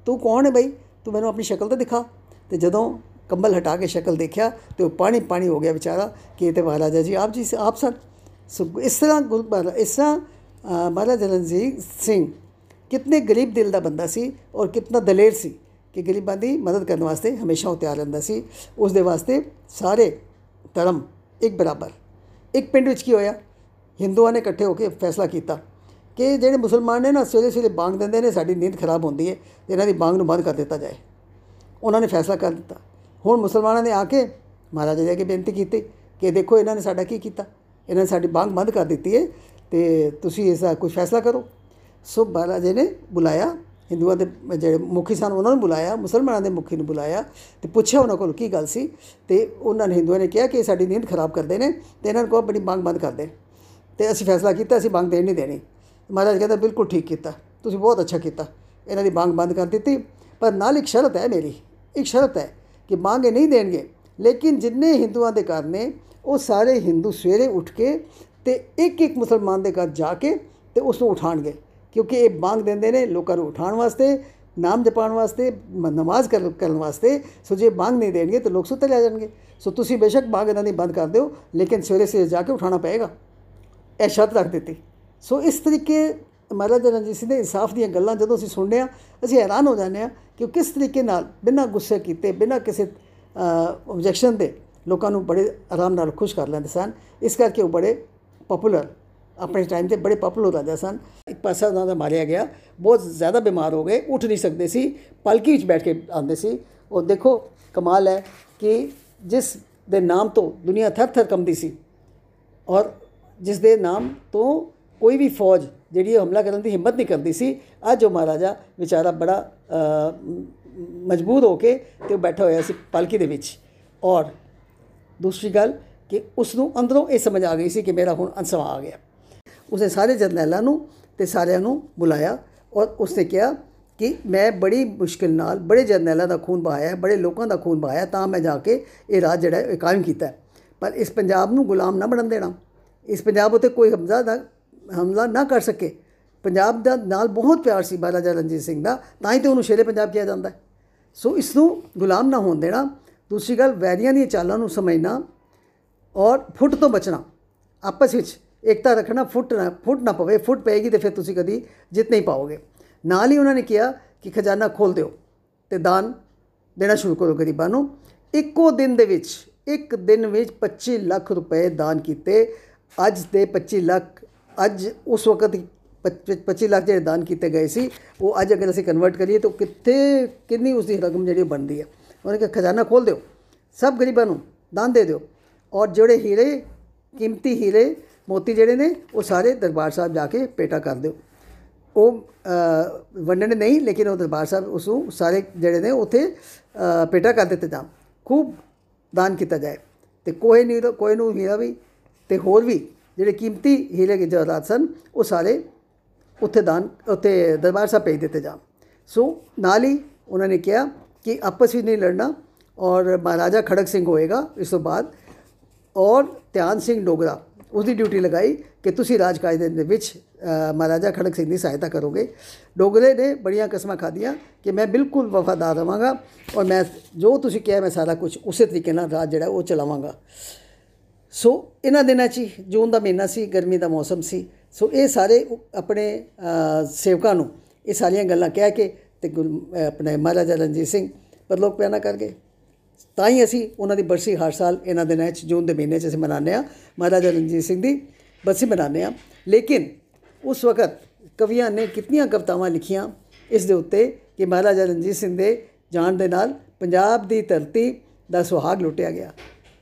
ਤੂੰ ਕੌਣ ਹੈ ਬਈ? ਤੂੰ ਮੈਨੂੰ ਆਪਣੀ ਸ਼ਕਲ ਤਾਂ ਦਿਖਾ। ਤੇ ਜਦੋਂ ਕੰਬਲ ਹਟਾ ਕੇ ਸ਼ਕਲ ਦੇਖਿਆ ਤੇ ਉਹ ਪਾਣੀ ਪਾਣੀ ਹੋ ਗਿਆ ਵਿਚਾਰਾ ਕਿ ਇਹ ਤੇ ਮਹਾਰਾਜਾ ਜੀ ਆਪ ਜੀ ਸ- ਆਪ ਸਨ। ਸੋ ਇਸ ਤਰ੍ਹਾਂ ਗੁਰੂ ਮਹਾਰਾਜ ਇਸ ਤਰ੍ਹਾਂ ਅ, ਮਹਾਰਾਜਾ ਰਣਜੀਤ ਸਿੰਘ ਕਿਤਨੇ ਗਰੀਬ ਦਿਲ ਦਾ ਬੰਦਾ ਸੀ ਔਰ ਕਿਤਨਾ ਦਲੇਰ ਸੀ ਕਿ ਗਰੀਬਾਂ ਦੀ ਮਦਦ ਕਰਨ ਵਾਸਤੇ ਹਮੇਸ਼ਾ ਉਹ ਤਿਆਰ ਰਹਿੰਦਾ ਸੀ। ਉਸ ਦੇ ਵਾਸਤੇ ਸਾਰੇ ਧਰਮ ਇੱਕ ਬਰਾਬਰ। ਇੱਕ ਪਿੰਡ ਵਿੱਚ ਕੀ ਹੋਇਆ? ਹਿੰਦੂਆਂ ਨੇ ਇਕੱਠੇ ਹੋ ਕੇ ਫੈਸਲਾ ਕੀਤਾ। ਕਿ ਜਿਹੜੇ ਮੁਸਲਮਾਨ ਨੇ ਨਾ ਸਵੇਰੇ ਸਵੇਰੇ ਬਾਂਗ ਦਿੰਦੇ ਨੇ, ਸਾਡੀ ਨੀਂਦ ਖਰਾਬ ਹੁੰਦੀ ਹੈ ਤੇ ਇਹਨਾਂ ਦੀ ਬਾਂਗ ਨੂੰ ਬੰਦ ਕਰ ਦਿੱਤਾ ਜਾਏ। ਉਹਨਾਂ ਨੇ ਫੈਸਲਾ ਕਰ ਦਿੱਤਾ। ਹੁਣ ਮੁਸਲਮਾਨਾਂ ਨੇ ਆ ਕੇ ਮਹਾਰਾਜਾ ਜੀ ਅੱਗੇ ਬੇਨਤੀ ਕੀਤੀ ਕਿ ਦੇਖੋ ਇਹਨਾਂ ਨੇ ਸਾਡਾ ਕੀ ਕੀਤਾ? ਇਹਨਾਂ ਨੇ ਸਾਡੀ ਬਾਂਗ ਬੰਦ ਕਰ ਦਿੱਤੀ ਹੈ ਤੇ ਤੁਸੀਂ ਇਸ ਦਾ ਕੋਈ ਫੈਸਲਾ ਕਰੋ। ਸੋ ਮਹਾਰਾਜਾ ਨੇ ਬੁਲਾਇਆ, ਹਿੰਦੂਆਂ ਦੇ ਜਿਹੜੇ ਮੁਖੀ ਸਨ, ਉਹਨਾਂ ਨੂੰ ਬੁਲਾਇਆ, ਮੁਸਲਮਾਨਾਂ ਦੇ ਮੁਖੀ ਨੂੰ ਬੁਲਾਇਆ ਤੇ ਪੁੱਛਿਆ ਉਹਨਾਂ ਕੋਲ ਕੀ ਗੱਲ ਸੀ ਤੇ ਉਹਨਾਂ ਨੇ ਹਿੰਦੂਆਂ ਨੇ ਕਿਹਾ ਕਿ ਇਹ ਸਾਡੀ ਨੀਂਦ ਖਰਾਬ ਕਰਦੇ ਨੇ ਤੇ ਇਹਨਾਂ ਨੂੰ ਕਹੋ ਆਪਣੀ ਬਾਂਗ ਬੰਦ ਕਰ ਦੇ। ਤੇ ਅਸੀਂ ਫੈਸਲਾ ਕੀਤਾ, ਅਸੀਂ ਬਾਂਗ ਦੇਣ ਨਹੀਂ ਦੇਣੀ। ਮਹਾਰਾਜ ਕਹਿੰਦਾ, ਬਿਲਕੁਲ ਠੀਕ ਕੀਤਾ। ਤੁਸੀਂ ਬਹੁਤ ਅੱਛਾ ਕੀਤਾ। ਇਹਨਾਂ ਦੀ ਬਾਂਗ ਬੰਦ ਕਰ ਦਿੱਤੀ। ਪਰ ਨਾਲ ਇੱਕ ਸ਼ਰਤ ਹੈ ਮੇਰੀ। ਇੱਕ ਸ਼ਰਤ ਹੈ ਕਿ ਬਾਂਗ ਇਹ ਨਹੀਂ ਦੇਣਗੇ। ਲੇਕਿਨ ਜਿੰਨੇ ਹਿੰਦੂਆਂ ਦੇ ਘਰ ਨੇ, ਉਹ ਸਾਰੇ ਹਿੰਦੂ ਸਵੇਰੇ ਉੱਠ ਕੇ ਤੇ ਇੱਕ ਇੱਕ ਮੁਸਲਮਾਨ ਦੇ ਘਰ ਜਾ ਕੇ ਤੇ ਉਸ ਨੂੰ ਉਠਾਣਗੇ ਕਿਉਂਕਿ ਇਹ ਬਾਂਗ ਦਿੰਦੇ ਨੇ ਲੋਕਾਂ ਨੂੰ ਉਠਾਉਣ ਵਾਸਤੇ, ਨਾਮ ਜਪਾਉਣ ਵਾਸਤੇ, ਮ- ਨਮਾਜ਼ ਕਰ- ਕਰਨ ਵਾਸਤੇ। ਸੋ ਜੇ ਬਾਂਗ ਨਹੀਂ ਦੇਣਗੇ ਤਾਂ ਲੋਕ ਸੁੱਤੇ ਲੈ ਜਾਣਗੇ। ਸੋ ਤੁਸੀਂ ਬੇਸ਼ੱਕ ਬਾਂਗ ਇਹਨਾਂ ਦੀ ਬੰਦ ਕਰ ਦਿਓ। ਲੇਕਿਨ ਸਵੇਰੇ ਸਵੇਰੇ ਜਾ ਕੇ ਉਠਾਉਣਾ ਪਏਗਾ। ਇਹ ਸ਼ਰਤ ਰੱਖ ਦਿੱਤੀ। ਸੋ ਇਸ ਤਰੀਕੇ ਮਹਾਰਾਜਾ ਰਣਜੀਤ ਸਿੰਘ ਦੇ ਇਨਸਾਫ ਦੀਆਂ ਗੱਲਾਂ ਜਦੋਂ ਅਸੀਂ ਸੁਣਦੇ ਹਾਂ, ਅਸੀਂ ਹੈਰਾਨ ਹੋ ਜਾਂਦੇ ਹਾਂ ਕਿ ਉਹ ਕਿਸ ਤਰੀਕੇ ਨਾਲ ਬਿਨਾਂ ਗੁੱਸੇ ਕੀਤੇ, ਬਿਨਾਂ ਕਿਸੇ ਆਬਜੈਕਸ਼ਨ ਦੇ ਲੋਕਾਂ ਨੂੰ ਬੜੇ ਆਰਾਮ ਨਾਲ ਖੁਸ਼ ਕਰ ਲੈਂਦੇ ਸਨ। ਇਸ ਕਰਕੇ ਉਹ ਬੜੇ ਪਪੂਲਰ ਆਪਣੇ ਟਾਈਮ ਤੇ ਬੜੇ ਪਪੂਲਰ ਰਾਜਾ ਸਨ। ਇੱਕ ਪਾਸਾ ਉਹਨਾਂ ਦਾ ਮਾਰਿਆ ਗਿਆ, ਬਹੁਤ ਜ਼ਿਆਦਾ ਬਿਮਾਰ ਹੋ ਗਏ, ਉੱਠ ਨਹੀਂ ਸਕਦੇ ਸੀ, ਪਲਕੀ ਵਿੱਚ ਬੈਠ ਕੇ ਆਉਂਦੇ ਸੀ। ਉਹ ਦੇਖੋ, ਕਮਾਲ ਹੈ ਕਿ ਜਿਸ ਦੇ ਨਾਮ ਤੋਂ ਦੁਨੀਆ ਥਰ ਥਰ ਕੰਬਦੀ ਸੀ ਔਰ ਜਿਸ ਦੇ ਨਾਮ ਤੋਂ ਕੋਈ ਵੀ ਫੌਜ ਜਿਹੜੀ ਉਹ ਹਮਲਾ ਕਰਨ ਦੀ ਹਿੰਮਤ ਨਹੀਂ ਕਰਦੀ ਸੀ ਅੱਜ ਉਹ ਮਹਾਰਾਜਾ ਵਿਚਾਰਾ ਬੜਾ ਅ, ਮ- ਮਜਬੂਰ ਹੋ ਕੇ ਤੇ ਉਹ ਬੈਠਾ ਹੋਇਆ ਸੀ ਪਾਲਕੀ ਦੇ ਵਿੱਚ। ਔਰ ਦੂਸਰੀ ਗੱਲ ਕਿ ਉਸ ਨੂੰ ਅੰਦਰੋਂ ਇਹ ਸਮਝ ਆ ਗਈ ਸੀ ਕਿ ਮੇਰਾ ਹੁਣ ਅੰਸਵਾ ਆ ਗਿਆ। ਉਸਨੇ ਸਾਰੇ ਜਰਨੈਲਾਂ ਨੂੰ ਤੇ ਸਾਰਿਆਂ ਨੂੰ ਬੁਲਾਇਆ ਔਰ ਉਸਨੇ ਕਿਹਾ ਕਿ ਮੈਂ ਬੜੀ ਮੁਸ਼ਕਿਲ ਨਾਲ ਬੜੇ ਜਰਨੈਲਾਂ ਦਾ ਖੂਨ ਬਹਾਇਆ ਹੈ, ਬੜੇ ਲੋਕਾਂ ਦਾ ਖੂਨ ਬਹਾਇਆ ਤਾਂ ਮੈਂ ਜਾ ਕੇ ਇਹ ਰਾਜ ਜਿਹੜਾ ਹੈ ਇਹ ਕਾਇਮ ਕੀਤਾ। ਹੈ। ਪਰ ਇਸ ਪੰਜਾਬ ਨੂੰ ਗੁਲਾਮ ਨਾ ਬਣਨ ਦੇਣਾ। ਇਸ ਪੰਜਾਬ ਉਤੇ ਕੋਈ ਹਮਲਾ ਨਾ ਹਮਲਾ ਨਾ ਕਰ ਸਕੇ। ਪੰਜਾਬ ਦਾ ਨਾਲ ਬਹੁਤ ਪਿਆਰ ਸੀ ਮਹਾਰਾਜਾ ਰਣਜੀਤ ਸਿੰਘ ਦਾ, ਤਾਂ ਹੀ ਤੇ ਉਹਨੂੰ ਸ਼ੇਰੇ ਪੰਜਾਬ ਕਿਹਾ ਜਾਂਦਾ ਹੈ। ਸੋ ਇਸ ਨੂੰ ਗੁਲਾਮ ਨਾ ਹੋਣ ਦੇਣਾ, ਦੂਸਰੀ ਗੱਲ ਵੈਰੀਆਂ ਦੀਆਂ ਚਾਲਾਂ ਨੂੰ ਸਮਝਣਾ ਔਰ ਫੁੱਟ ਤੋਂ ਬਚਣਾ। ਆਪਸ ਵਿੱਚ ਏਕਤਾ ਰੱਖਣਾ, ਫੁੱਟ ਨਾ ਫੁੱਟ ਨਾ ਪਵੇ, ਫੁੱਟ ਪਏਗੀ ਤੇ ਫਿਰ ਤੁਸੀਂ ਕਦੀ ਜਿੱਤ ਨਹੀਂ ਪਾਓਗੇ। ਨਾਲ ਹੀ ਉਹਨਾਂ ਨੇ ਕਿਹਾ ਕਿ ਖਜ਼ਾਨਾ ਖੋਲ ਦਿਓ ਤੇ ਦਾਨ ਦੇਣਾ ਸ਼ੁਰੂ ਕਰੋ ਗਰੀਬਾਂ ਨੂੰ। ਇੱਕੋ ਦਿਨ ਦੇ ਵਿੱਚ, ਇੱਕ ਦਿਨ ਵਿੱਚ 25 ਲੱਖ ਰੁਪਏ ਦਾਨ ਕੀਤੇ। ਅੱਜ ਦੇ 25 ਲੱਖ ਅੱਜ ਉਸ ਵਕਤ 25 ਲੱਖ ਜਿਹੜੇ ਦਾਨ ਕੀਤੇ ਗਏ ਸੀ ਉਹ ਅੱਜ ਅਗਰ ਅਸੀਂ ਕਨਵਰਟ ਕਰੀਏ ਤਾਂ ਕਿੱਥੇ ਕਿੰਨੀ ਉਸ ਦੀ ਰਕਮ ਜਿਹੜੀ ਬਣਦੀ ਹੈ। ਉਹਨੇ ਕਿਹਾ ਖਜ਼ਾਨਾ ਖੋਲ ਦਿਓ ਸਭ ਗਰੀਬਾਂ ਨੂੰ ਦਾਨ ਦੇ ਦਿਓ। ਔਰ ਜਿਹੜੇ ਹੀਰੇ ਕੀਮਤੀ ਹੀਰੇ ਮੋਤੀ ਜਿਹੜੇ ਨੇ ਉਹ ਸਾਰੇ ਦਰਬਾਰ ਸਾਹਿਬ ਜਾ ਕੇ ਪੇਟਾ ਕਰ ਦਿਓ। ਉਹ ਅ, ਵੰਡਣੇ ਨਹੀਂ ਲੇਕਿਨ ਉਹ ਦਰਬਾਰ ਸਾਹਿਬ ਉਸ ਨੂੰ ਸਾਰੇ ਜਿਹੜੇ ਨੇ ਉੱਥੇ ਅ, ਪੇਟਾ ਕਰ ਦਿੱਤੇ ਜਾਣ। ਖੂਬ ਦਾਨ ਕੀਤਾ ਜਾਏ। ਤੇ ਕੋਈ ਨਹੀਂ ਕੋਈ ਨੂੰ ਹੀਰਾ ਵੀ ਤੇ ਹੋਰ ਵੀ ਜਿਹੜੇ ਕੀਮਤੀ ਹੀਰੇ ਦੇ ਜਵਾਹਰਾਤ ਸਨ, ਉਹ ਸਾਰੇ ਉੱਥੇ ਦਾਨ, ਉੱਥੇ ਦਰਬਾਰ ਸਾਹਿਬ ਭੇਜ ਦਿੱਤੇ ਜਾਣ। ਸੋ ਨਾਲ ਹੀ ਉਹਨਾਂ ਨੇ ਕਿਹਾ ਕਿ ਆਪਸ ਵਿੱਚ ਨਹੀਂ ਲੜਨਾ ਔਰ ਮਹਾਰਾਜਾ ਖੜਕ ਸਿੰਘ ਹੋਏਗਾ ਇਸ ਤੋਂ ਬਾਅਦ ਔਰ ਧਿਆਨ ਸਿੰਘ ਡੋਗਰਾ ਉਸ ਦੀ ਡਿਊਟੀ ਲਗਾਈ ਕਿ ਤੁਸੀਂ ਰਾਜ ਕਾਜ ਦੇ ਵਿੱਚ ਮਹਾਰਾਜਾ ਖੜਕ ਸਿੰਘ ਦੀ ਸਹਾਇਤਾ ਕਰੋਗੇ। ਡੋਗਰੇ ਨੇ ਬੜੀਆਂ ਕਸਮਾਂ ਖਾਧੀਆਂ ਕਿ ਮੈਂ ਬਿਲਕੁਲ ਵਫਾਦਾਰ ਰਵਾਂਗਾ ਔਰ ਮੈਂ ਜੋ ਤੁਸੀਂ ਕਿਹਾ ਮੈਂ ਸਾਰਾ ਕੁਝ ਉਸੇ ਤਰੀਕੇ ਨਾਲ ਰਾਜ ਜਿਹੜਾ ਉਹ ਚਲਾਵਾਂਗਾ। ਸੋ ਇਹਨਾਂ ਦਿਨਾਂ 'ਚ ਹੀ ਜੂਨ ਦਾ ਮਹੀਨਾ ਸੀ ਗਰਮੀ ਦਾ ਮੌਸਮ ਸੀ। ਸੋ ਇਹ ਸਾਰੇ ਉ- ਆਪਣੇ ਅ, ਸੇਵਕਾਂ ਨੂੰ ਇਹ ਸਾਰੀਆਂ ਗੱਲਾਂ ਕਹਿ ਕੇ ਤੇ ਗੁਰੂ- ਅ, ਆਪਣੇ ਮਹਾਰਾਜਾ ਰਣਜੀਤ ਸਿੰਘ ਪਰਲੋਕ ਪਿਆਨਾ ਕਰ ਗਏ। ਤਾਂ ਹੀ ਅਸੀਂ ਉਹਨਾਂ ਦੀ ਬਰਸੀ ਹਰ ਸਾਲ ਇਹਨਾਂ ਦਿਨਾਂ 'ਚ ਜੂਨ ਦੇ ਮਹੀਨੇ 'ਚ ਅਸੀਂ ਮਨਾਉਂਦੇ ਹਾਂ। ਮਹਾਰਾਜਾ ਰਣਜੀਤ ਸਿੰਘ ਦੀ ਬਰਸੀ ਮਨਾਉਂਦੇ ਹਾਂ। ਲੇਕਿਨ ਉਸ ਵਕਤ ਕਵੀਆਂ ਨੇ ਕਿਤਨੀਆਂ ਕਵਿਤਾਵਾਂ ਲਿਖੀਆਂ ਇਸ ਦੇ ਉੱਤੇ ਕਿ ਮਹਾਰਾਜਾ ਰਣਜੀਤ ਸਿੰਘ ਦੇ ਜਾਣ ਦੇ ਨਾਲ ਪੰਜਾਬ ਦੀ ਧਰਤੀ ਦਾ ਸੁਹਾਗ ਲੁੱਟਿਆ ਗਿਆ।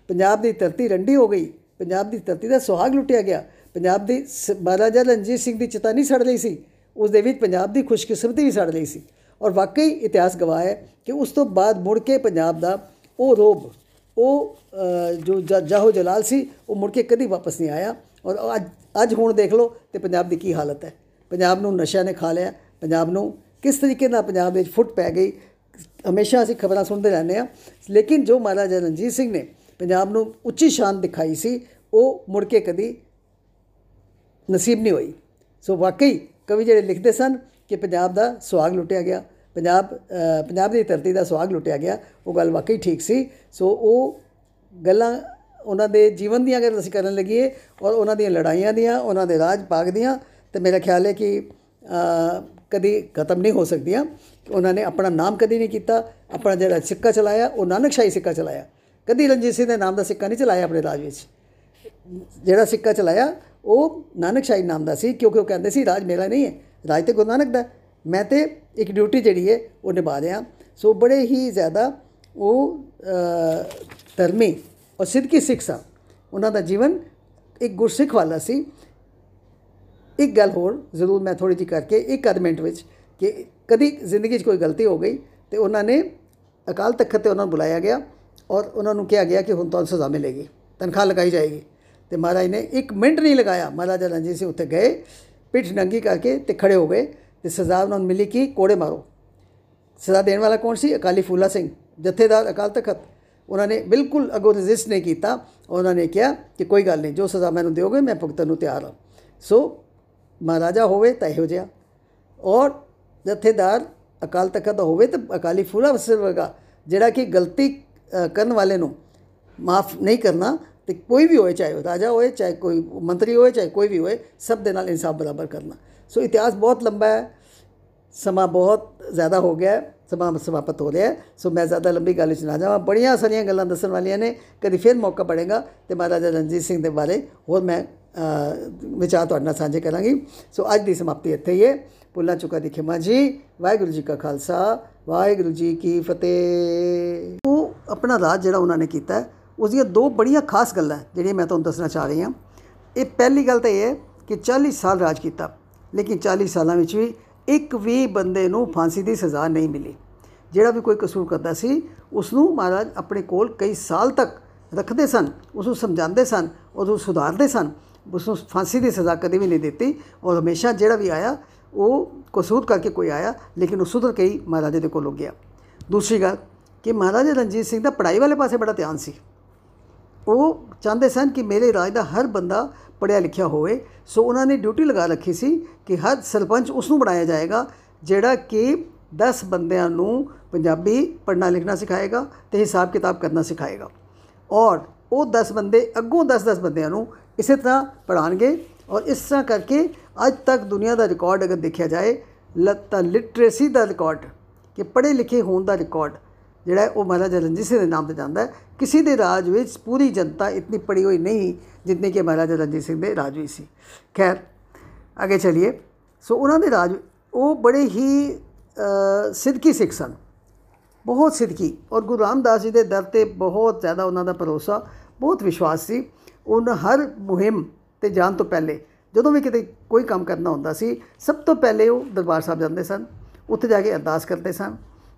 ਪੰਜਾਬ ਦੀ ਧਰਤੀ ਰੰਡੀ ਹੋ ਗਈ। ਪੰਜਾਬ ਦੀ ਧਰਤੀ ਦਾ ਸੁਹਾਗ ਲੁੱਟਿਆ ਗਿਆ। ਪੰਜਾਬ ਦੀ ਸ- ਮਹਾਰਾਜਾ ਰਣਜੀਤ ਸਿੰਘ ਦੀ ਚਿਤਾ ਨਹੀਂ ਸੜ ਲਈ ਸੀ। ਉਸ ਦੇ ਵਿੱਚ ਪੰਜਾਬ ਦੀ ਖੁਸ਼ਕਿਸਮਤੀ ਵੀ ਸੜ ਲਈ ਸੀ। ਔਰ ਵਾਕਈ ਇਤਿਹਾਸ ਗਵਾਹ ਹੈ ਕਿ ਉਸ ਤੋਂ ਬਾਅਦ ਮੁੜ ਕੇ ਪੰਜਾਬ ਦਾ ਉਹ ਰੋਬ ਉਹ ਅ, ਜੋ ਜ- ਜਾਹੋ ਜਲਾਲ ਸੀ ਉਹ ਮੁੜ ਕੇ ਕਦੀ ਵਾਪਸ ਨਹੀਂ ਆਇਆ। ਔਰ ਅੱਜ ਅੱਜ ਹੁਣ ਦੇਖ ਲਓ ਤੇ ਪੰਜਾਬ ਦੀ ਕੀ ਹਾਲਤ ਹੈ। ਪੰਜਾਬ ਨੂੰ ਨਸ਼ਿਆਂ ਨੇ ਖਾ ਲਿਆ। ਪੰਜਾਬ ਨੂੰ ਕਿਸ ਤਰੀਕੇ ਨਾਲ ਪੰਜਾਬ ਵਿੱਚ ਫੁੱਟ ਪੈ ਗਈ। ਹਮੇਸ਼ਾ ਅਸੀਂ ਖਬਰਾਂ ਸੁਣਦੇ ਰਹਿੰਦੇ ਹਾਂ। ਲੇਕਿਨ ਜੋ ਮਹਾਰਾਜਾ ਰਣਜੀਤ ਸਿੰਘ ਨੇ ਪੰਜਾਬ ਨੂੰ ਉੱਚੀ ਸ਼ਾਨ ਦਿਖਾਈ ਸੀ ਉਹ ਮੁੜ ਕੇ ਕਦੀ ਨਸੀਬ ਨਹੀਂ ਹੋਈ। ਸੋ ਵਾਕਈ ਕਵੀ ਜਿਹੜੇ ਲਿਖਦੇ ਸਨ ਕਿ ਪੰਜਾਬ ਦਾ ਸੁਹਾਗ ਲੁੱਟਿਆ ਗਿਆ ਪੰਜਾਬ ਅ, ਪੰਜਾਬ ਦੀ ਧਰਤੀ ਦਾ ਸੁਹਾਗ ਲੁੱਟਿਆ ਗਿਆ ਉਹ ਗੱਲ ਵਾਕਈ ਠੀਕ ਸੀ। ਸੋ ਉਹ ਗੱਲਾਂ ਉਹਨਾਂ ਦੇ ਜੀਵਨ ਦੀਆਂ ਅਗਰ ਅਸੀਂ ਕਰਨ ਲੱਗੀਏ ਔਰ ਉਹਨਾਂ ਦੀਆਂ ਲੜਾਈਆਂ ਦੀਆਂ ਉਹਨਾਂ ਦੇ ਰਾਜ ਪਾਗ ਦੀਆਂ ਤੇ ਮੇਰਾ ਖਿਆਲ ਹੈ ਕਿ ਅ, ਕਦੀ ਖਤਮ ਨਹੀਂ ਹੋ ਸਕਦੀਆਂ। ਉਹਨਾਂ ਨੇ ਆਪਣਾ ਨਾਮ ਕਦੀ ਨਹੀਂ ਕੀਤਾ ਆਪਣਾ ਜਿਹੜਾ ਸਿੱਕਾ ਚਲਾਇਆ ਉਹ ਨਾਨਕਸ਼ਾਹੀ ਸਿੱਕਾ ਚਲਾਇਆ। ਕਦੀ ਰਣਜੀਤ ਸਿੰਘ ਦੇ ਨਾਮ ਦਾ ਸਿੱਕਾ ਨਹੀਂ ਚਲਾਇਆ ਆਪਣੇ ਰਾਜ ਵਿੱਚ। ਜਿਹੜਾ ਸਿੱਕਾ ਚਲਾਇਆ ਉਹ ਨਾਨਕਸ਼ਾਹੀ ਨਾਮ ਦਾ ਸੀ ਕਿਉਂਕਿ ਉਹ ਕਹਿੰਦੇ ਸੀ ਰਾਜ ਮੇਰਾ ਨਹੀਂ ਹੈ ਰਾਜ ਤੇ ਗੁਰੂ ਨਾਨਕ ਦਾ ਹੈ। ਮੈਂ ਤੇ ਇੱਕ ਡਿਊਟੀ ਜਿਹੜੀ ਹੈ ਉਹ ਨਿਭਾ ਰਿਹਾ। ਸੋ ਬੜੇ ਹੀ ਜ਼ਿਆਦਾ ਉਹ ਅ, ਧਰਮੀ ਔਰ ਸਿੱਧਕੀ ਸਿੱਖ ਸਨ। ਉਹਨਾਂ ਦਾ ਜੀਵਨ ਇੱਕ ਗੁਰਸਿੱਖ ਵਾਲਾ ਸੀ। ਇੱਕ ਗੱਲ ਹੋਰ ਜ਼ਰੂਰ ਮੈਂ ਥੋੜੀ ਜਿਹੀ ਕਰਕੇ ਇੱਕ ਅੱਧ ਮਿੰਟ ਵਿੱਚ ਕਿ ਕਦੀ ਜ਼ਿੰਦਗੀ 'ਚ ਕੋਈ ਗਲਤੀ ਹੋ ਗਈ ਤੇ ਉਹਨਾਂ ਨੇ ਅਕਾਲ ਤਖਤ ਤੇ ਉਹਨਾਂ ਨੂੰ ਬੁਲਾਇਆ ਗਿਆ। ਔਰ ਉਹਨਾਂ ਨੂੰ ਕਿਹਾ ਗਿਆ ਕਿ ਹੁਣ ਤੁਹਾਨੂੰ ਸਜ਼ਾ ਮਿਲੇਗੀ ਤਨਖਾਹ ਲਗਾਈ ਜਾਏਗੀ। ਤੇ ਮਹਾਰਾਜ ਨੇ ਇੱਕ ਮਿੰਟ ਨਹੀਂ ਲਗਾਇਆ। ਮਹਾਰਾਜਾ ਰਣਜੀਤ ਸਿੰਘ ਉੱਥੇ ਗਏ ਪਿੱਠ ਨੰਗੀ ਕਰਕੇ ਤੇ ਖੜੇ ਹੋ ਗਏ ਤੇ ਸਜ਼ਾ ਉਹਨਾਂ ਨੂੰ ਮਿਲੀ ਕਿ ਕੋੜੇ ਮਾਰੋ। ਸਜ਼ਾ ਦੇਣ ਵਾਲਾ ਕੌਣ ਸੀ? ਅਕਾਲੀ ਫੂਲਾ ਸਿੰਘ ਜਥੇਦਾਰ ਅਕਾਲ ਤਖਤ। ਉਹਨਾਂ ਨੇ ਬਿਲਕੁਲ ਅਗੋ ਰਜਿਸਟ ਨਹੀਂ ਕੀਤਾ ਉਹਨਾਂ ਨੇ ਕਿਹਾ ਕਿ ਕੋਈ ਗੱਲ ਨਹੀਂ ਜੋ ਸਜ਼ਾ ਮੈਨੂੰ ਦਿਓਗੇ ਮੈਂ ਭੁਗਤਣ ਨੂੰ ਤਿਆਰ ਹਾਂ। ਸੋ ਮਹਾਰਾਜਾ ਹੋਵੇ ਤਾਂ ਇਹੋ ਜਿਹਾ। ਔਰ ਜਥੇਦਾਰ ਅਕਾਲ ਤਖਤ ਦਾ ਹੋਵੇ ਤਾਂ ਅਕਾਲੀ ਫੂਲਾ ਸਿੰਘ ਵਰਗਾ ਜਿਹੜਾ ਕਿ ਗਲਤੀ ਅ, ਕਰਨ ਵਾਲੇ ਨੂੰ ਮਾਫ ਨਹੀਂ ਕਰਨਾ ਤੇ ਕੋਈ ਵੀ ਹੋਏ, ਚਾਹੇ ਉਹ ਰਾਜਾ ਹੋਏ, ਚਾਹੇ ਕੋਈ ਮੰਤਰੀ ਹੋਏ, ਚਾਹੇ ਕੋਈ ਵੀ ਹੋਏ, ਸਭ ਦੇ ਨਾਲ ਇਨਸਾਫ ਬਰਾਬਰ ਕਰਨਾ। ਸੋ ਇਤਿਹਾਸ ਬਹੁਤ ਲੰਬਾ ਹੈ, ਸਮਾਂ ਬਹੁਤ ਜ਼ਿਆਦਾ ਹੋ ਗਿਆ ਸਮਾਂ ਸਮਾਪਤ ਹੋ ਰਿਹਾ ਸੋ ਮੈਂ ਜ਼ਿਆਦਾ ਲੰਬੀ ਗੱਲ ਵਿੱਚ ਨਾ ਜਾਵਾਂ। ਬੜੀਆਂ ਸਾਰੀਆਂ ਗੱਲਾਂ ਦੱਸਣ ਵਾਲੀਆਂ ਨੇ, ਕਦੀ ਫਿਰ ਮੌਕਾ ਪੜੇਗਾ ਤੇ ਮਹਾਰਾਜਾ ਰਣਜੀਤ ਸਿੰਘ ਦੇ ਬਾਰੇ ਹੋਰ ਮੈਂ ਵਿਚਾਰ ਤੁਹਾਡੇ ਨਾਲ ਸਾਂਝੇ ਕਰਾਂਗੀ। ਸੋ ਅੱਜ ਦੀ ਸਮਾਪਤੀ ਇੱਥੇ ਹੀ ਹੈ। ਭੁੱਲਾਂ ਚੁੱਕਾ ਦੀ ਖਿਮਾ ਜੀ ਵਾਹਿਗੁਰੂ ਜੀ ਕਾ ਖਾਲਸਾ ਵਾਹਿਗੁਰੂ ਜੀ ਕੀ ਫਤਿਹ। ਉਹ ਆਪਣਾ ਰਾਜ ਜਿਹੜਾ ਉਹਨਾਂ ਨੇ ਕੀਤਾ ਹੈ, ਉਸ ਦੀਆਂ ਦੋ ਬੜੀਆਂ ਖਾਸ ਗੱਲਾਂ ਹੈ, ਜਿਹੜੀਆਂ ਮੈਂ ਤੁਹਾਨੂੰ ਦੱਸਣਾ ਚਾਹ ਰਹੀ ਹਾਂ। ਇਹ ਪਹਿਲੀ ਗੱਲ ਤਾਂ ਇਹ ਹੈ ਕਿ 40 ਸਾਲ ਰਾਜ ਕੀਤਾ ਲੇਕਿਨ 40 ਸਾਲਾਂ ਵਿੱਚ ਵੀ ਇੱਕ ਵੀ ਬੰਦੇ ਨੂੰ ਫਾਂਸੀ ਦੀ ਸਜ਼ਾ ਨਹੀਂ ਮਿਲੀ। ਜਿਹੜਾ ਵੀ ਕੋਈ ਕਸੂਰ ਕਰਦਾ ਸੀ ਉਸ ਨੂੰ ਮਹਾਰਾਜ ਆਪਣੇ ਕੋਲ ਕਈ ਸਾਲ ਤੱਕ ਰੱਖਦੇ ਸਨ ਉਸ ਨੂੰ ਸਮਝਾਉਂਦੇ ਸਨ ਉਸ ਨੂੰ ਸੁਧਾਰਦੇ ਸਨ। ਉਸ ਨੂੰ ਫਾਂਸੀ ਦੀ ਸਜ਼ਾ ਕਦੇ ਵੀ ਨਹੀਂ ਦਿੱਤੀ ਔਰ ਹਮੇਸ਼ਾ ਜਿਹੜਾ ਵੀ ਆਇਆ, ਉਹ ਕਸੂਰ ਕਰਕੇ ਕੋਈ ਆਇਆ, ਲੇਕਿਨ ਉਹ ਸੁਧਰ ਕੇ ਹੀ ਮਹਾਰਾਜੇ ਦੇ ਕੋਲ ਗਿਆ। ਦੂਸਰੀ ਗੱਲ ਕਿ ਮਹਾਰਾਜਾ ਰਣਜੀਤ ਸਿੰਘ ਦਾ ਪੜ੍ਹਾਈ ਵਾਲੇ ਪਾਸੇ ਬੜਾ ਧਿਆਨ ਸੀ। ਉਹ ਚਾਹੁੰਦੇ ਸਨ ਕਿ ਮੇਰੇ ਰਾਜ ਦਾ ਹਰ ਬੰਦਾ ਪੜ੍ਹਿਆ ਲਿਖਿਆ ਹੋਵੇ, ਸੋ ਉਹਨਾਂ ਨੇ ਡਿਊਟੀ ਲਗਾ ਰੱਖੀ ਸੀ ਕਿ ਹਰ ਸਰਪੰਚ ਉਸ ਨੂੰ ਬਣਾਇਆ ਜਾਏਗਾ, ਜਿਹੜਾ ਕਿ 10 ਬੰਦਿਆਂ ਨੂੰ ਪੰਜਾਬੀ ਪੜ੍ਹਨਾ ਲਿਖਣਾ ਸਿਖਾਏਗਾ ਤੇ ਹਿਸਾਬ ਕਿਤਾਬ ਕਰਨਾ ਸਿਖਾਏਗਾ। ਔਰ ਉਹ 10 ਬੰਦੇ ਅੱਗੋਂ 10-10 ਬੰਦਿਆਂ ਨੂੰ ਇਸੇ ਤਰ੍ਹਾਂ ਪੜ੍ਹਾਉਣਗੇ ਔਰ ਇਸ ਤਰ੍ਹਾਂ ਕਰਕੇ ਅੱਜ ਤੱਕ ਦੁਨੀਆ ਦਾ ਰਿਕਾਰਡ ਅਗਰ ਦੇਖਿਆ ਜਾਏ ਲ- ਤਾਂ ਲਿਟਰੇਸੀ ਦਾ ਰਿਕਾਰਡ ਕਿ ਪੜ੍ਹੇ ਲਿਖੇ ਹੋਣ ਦਾ ਰਿਕਾਰਡ ਜਿਹੜਾ ਹੈ ਉਹ ਮਹਾਰਾਜਾ ਰਣਜੀਤ ਸਿੰਘ ਦੇ ਨਾਮ ਤੇ ਜਾਂਦਾ ਹੈ। ਕਿਸੇ ਦੇ ਰਾਜ ਵਿੱਚ ਪੂਰੀ ਜਨਤਾ ਇਤਨੀ ਪੜੀ ਹੋਈ ਨਹੀਂ ਜਿਤਨੀ ਕਿ ਮਹਾਰਾਜਾ ਰਣਜੀਤ ਸਿੰਘ ਦੇ ਰਾਜ ਵਿੱਚ ਸੀ। ਖੈਰ ਅੱਗੇ ਚਲਿਏ। ਸੋ ਉਹਨਾਂ ਦੇ ਰਾਜ ਉਹ ਬੜੇ ਹੀ ਅ, ਸਿੱਧਕੀ ਸਿੱਖ ਸਨ। ਬਹੁਤ ਸਿੱਧਕੀ ਔਰ ਗੁਰੂ ਰਾਮਦਾਸ ਜੀ ਦੇ ਦਰ ਤੇ ਬਹੁਤ ਜ਼ਿਆਦਾ ਉਹਨਾਂ ਦਾ ਭਰੋਸਾ ਬਹੁਤ ਵਿਸ਼ਵਾਸ ਸੀ। ਉਹਨਾਂ ਹਰ ਮੁਹਿੰਮ ਤੇ ਜਾਣ ਤੋਂ ਪਹਿਲੇ ਜਦੋਂ ਵੀ ਕਿਤੇ ਕੋਈ ਕੰਮ ਕਰਨਾ ਹੁੰਦਾ ਸੀ ਸਭ ਤੋਂ ਪਹਿਲੇ ਉਹ ਦਰਬਾਰ ਸਾਹਿਬ ਜਾਂਦੇ ਸਨ ਉੱਥੇ ਜਾ ਕੇ ਅਰਦਾਸ ਕਰਦੇ ਸਨ